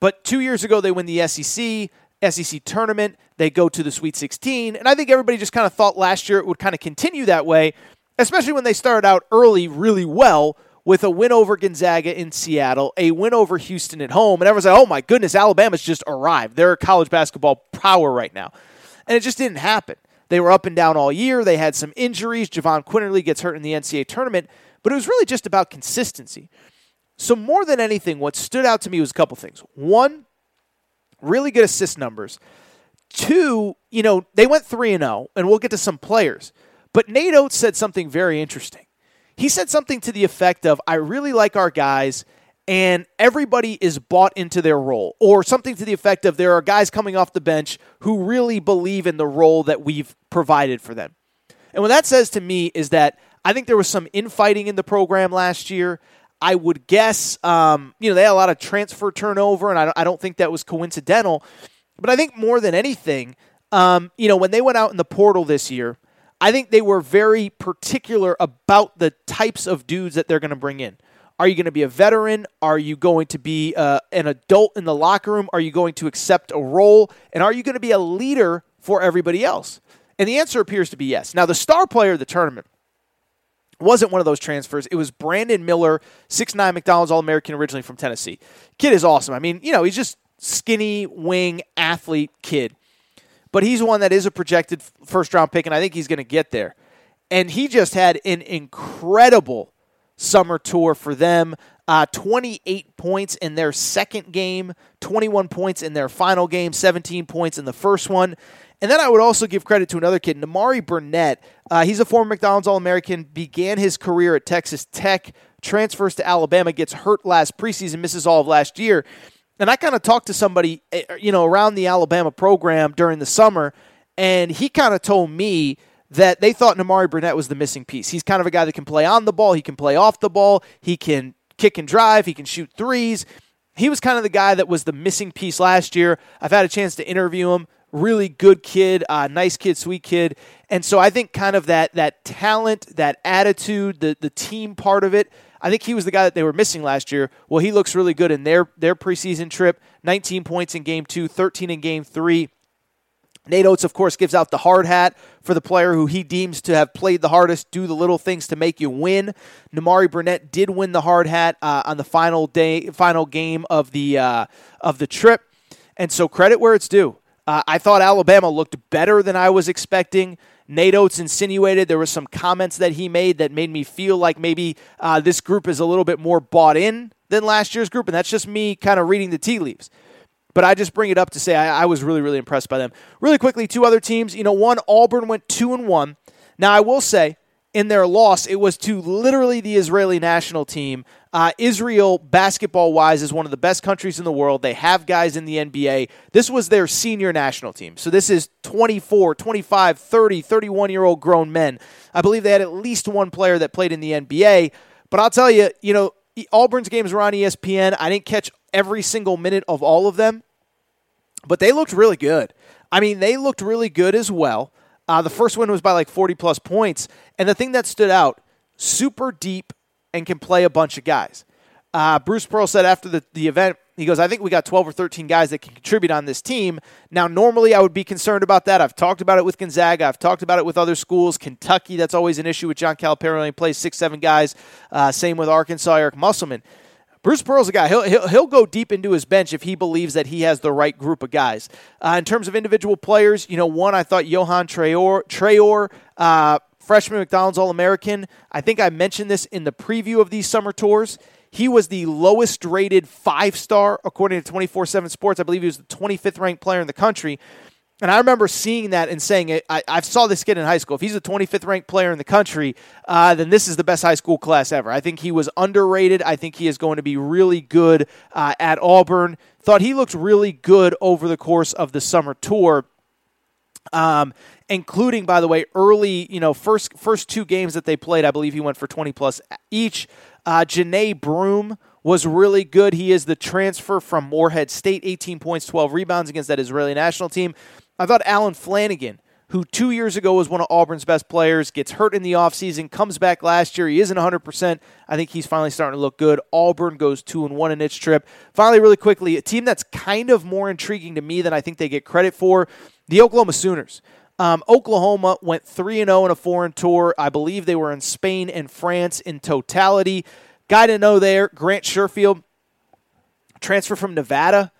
Speaker 2: But two years ago, they win the SEC. SEC tournament. They go to the Sweet 16. And I think everybody just kind of thought last year it would kind of continue that way, especially when they started out early really well with a win over Gonzaga in Seattle, a win over Houston at home. And everyone's like, oh my goodness, Alabama's just arrived. They're a college basketball power right now. And it just didn't happen. They were up and down all year. They had some injuries. Jahvon Quinerly gets hurt in the NCAA tournament, but it was really just about consistency. So, more than anything, what stood out to me was a couple things. One, really good assist numbers. Two, you know, they went 3 and 0, and we'll get to some players. But Nate Oats said something very interesting. He said something to the effect of, I really like our guys, and everybody is bought into their role, or something to the effect of, there are guys coming off the bench who really believe in the role that we've provided for them. And what that says to me is that I think there was some infighting in the program last year. I would guess, um, you know, they had a lot of transfer turnover, and I don't, think that was coincidental. But I think more than anything, um, you know, when they went out in the portal this year, I think they were very particular about the types of dudes that they're going to bring in. Are you going to be a veteran? Are you going to be uh, an adult in the locker room? Are you going to accept a role? And are you going to be a leader for everybody else? And the answer appears to be yes. Now, the star player of the tournament wasn't one of those transfers. It was Brandon Miller, six nine McDonald's All American originally from Tennessee. Kid is awesome. I mean, you know, he's just skinny wing athlete kid. But he's one that is a projected first round pick, and I think he's going to get there. And he just had an incredible summer tour for them. Uh, 28 points in their second game, 21 points in their final game, 17 points in the first one. And then I would also give credit to another kid, Nimari Burnett. Uh, he's a former McDonald's All American, began his career at Texas Tech, transfers to Alabama, gets hurt last preseason, misses all of last year. And I kind of talked to somebody, eh, you know, around the Alabama program during the summer, and he kind of told me that they thought Nimari Burnett was the missing piece. He's kind of a guy that can play on the ball, he can play off the ball, he can kick and drive, he can shoot threes. He was kind of the guy that was the missing piece last year. I've had a chance to interview him. Really good kid, uh, nice kid, sweet kid, and so I think kind of that that talent, that attitude, the the team part of it I think he was the guy that they were missing last year. Well, he looks really good in their their preseason trip. 19 points in game two, 13 in game three. Nate Oats, of course, gives out the hard hat for the player who he deems to have played the hardest, do the little things to make you win. Nimari Burnett did win the hard hat uh, on the final day, final game of the uh, of the trip, and so credit where it's due. Uh, I thought Alabama looked better than I was expecting. Nate Oats insinuated there were some comments that he made that made me feel like maybe uh, this group is a little bit more bought in than last year's group, and that's just me kind of reading the tea leaves. But I just bring it up to say I, I was really, really impressed by them. Really quickly, two other teams. You know, one Auburn went two and one. Now I will say in their loss, it was to literally the Israeli national team. Uh, Israel, basketball wise, is one of the best countries in the world. They have guys in the NBA. This was their senior national team. So this is 24, 25, 30, 31 year old grown men. I believe they had at least one player that played in the NBA. But I'll tell you, you know, Auburn's games were on ESPN. I didn't catch every single minute of all of them, but they looked really good. I mean, they looked really good as well. Uh, the first win was by like 40 plus points. And the thing that stood out, super deep and can play a bunch of guys. Uh, Bruce Pearl said after the, the event, he goes, I think we got 12 or 13 guys that can contribute on this team. Now, normally I would be concerned about that. I've talked about it with Gonzaga. I've talked about it with other schools. Kentucky, that's always an issue with John Calipari. He plays six, seven guys. Uh, same with Arkansas, Eric Musselman. Bruce Pearl's a guy. He'll, he'll, he'll go deep into his bench if he believes that he has the right group of guys. Uh, in terms of individual players, you know, one, I thought Johan Traore, Traore uh, freshman McDonald's All American. I think I mentioned this in the preview of these summer tours. He was the lowest rated five star according to 24 7 Sports. I believe he was the 25th ranked player in the country. And I remember seeing that and saying, I, I saw this kid in high school. If he's the 25th ranked player in the country, uh, then this is the best high school class ever. I think he was underrated. I think he is going to be really good uh, at Auburn. Thought he looked really good over the course of the summer tour. Um, including, by the way, early, you know, first first two games that they played, I believe he went for 20 plus each. Uh, Johni Broome was really good. He is the transfer from Morehead State, 18 points, 12 rebounds against that Israeli national team. I thought Allen Flanigan, who two years ago was one of Auburn's best players, gets hurt in the offseason, comes back last year. He isn't 100%. I think he's finally starting to look good. Auburn goes 2 and 1 in its trip. Finally, really quickly, a team that's kind of more intriguing to me than I think they get credit for the Oklahoma Sooners. Um, Oklahoma went 3 0 in a foreign tour. I believe they were in Spain and France in totality. Guy to know there, Grant Sherfield, transfer from Nevada,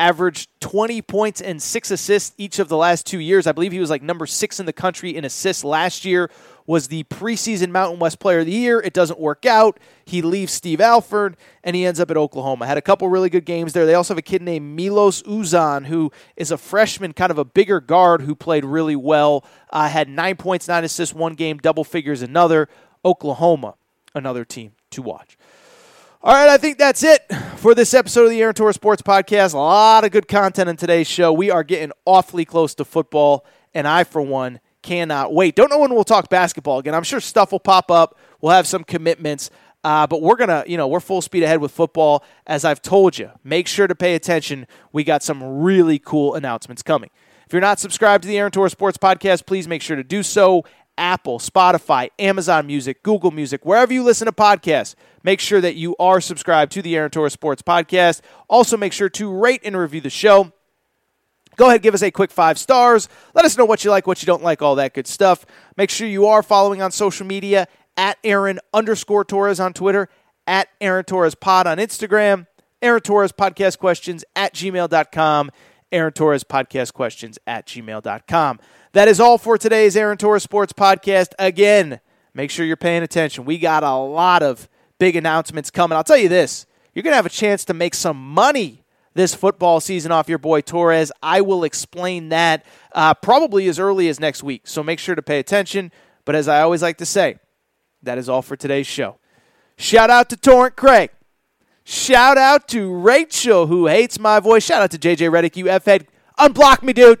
Speaker 2: averaged 20 points and six assists each of the last two years. I believe he was like number six in the country in assists last year. Was the preseason Mountain West Player of the Year. It doesn't work out. He leaves Steve Alford and he ends up at Oklahoma. Had a couple really good games there. They also have a kid named Milos Uzan, who is a freshman, kind of a bigger guard who played really well. Uh, had nine points, nine assists, one game, double figures, another. Oklahoma, another team to watch. All right, I think that's it for this episode of the Aaron Torres Sports Podcast. A lot of good content in today's show. We are getting awfully close to football, and I, for one, cannot wait. Don't know when we'll talk basketball again. I'm sure stuff will pop up. We'll have some commitments, uh, but we're gonna, you know, we're full speed ahead with football. As I've told you, make sure to pay attention. We got some really cool announcements coming. If you're not subscribed to the Aaron Torres Sports Podcast, please make sure to do so. Apple, Spotify, Amazon Music, Google Music, wherever you listen to podcasts, make sure that you are subscribed to the Aaron Torres Sports Podcast. Also, make sure to rate and review the show. Go ahead, give us a quick five stars. Let us know what you like, what you don't like, all that good stuff. Make sure you are following on social media at Aaron underscore Torres on Twitter, at Aaron Torres Pod on Instagram, Aaron Torres Podcast Questions at gmail.com, Aaron Torres Podcast Questions at gmail.com. That is all for today's Aaron Torres Sports Podcast. Again, make sure you're paying attention. We got a lot of big announcements coming. I'll tell you this you're going to have a chance to make some money this football season off your boy Torres. I will explain that uh, probably as early as next week. So make sure to pay attention. But as I always like to say, that is all for today's show. Shout out to Torrent Craig. Shout out to Rachel, who hates my voice. Shout out to JJ Redick, you F head. Unblock me, dude.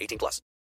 Speaker 3: 18 plus.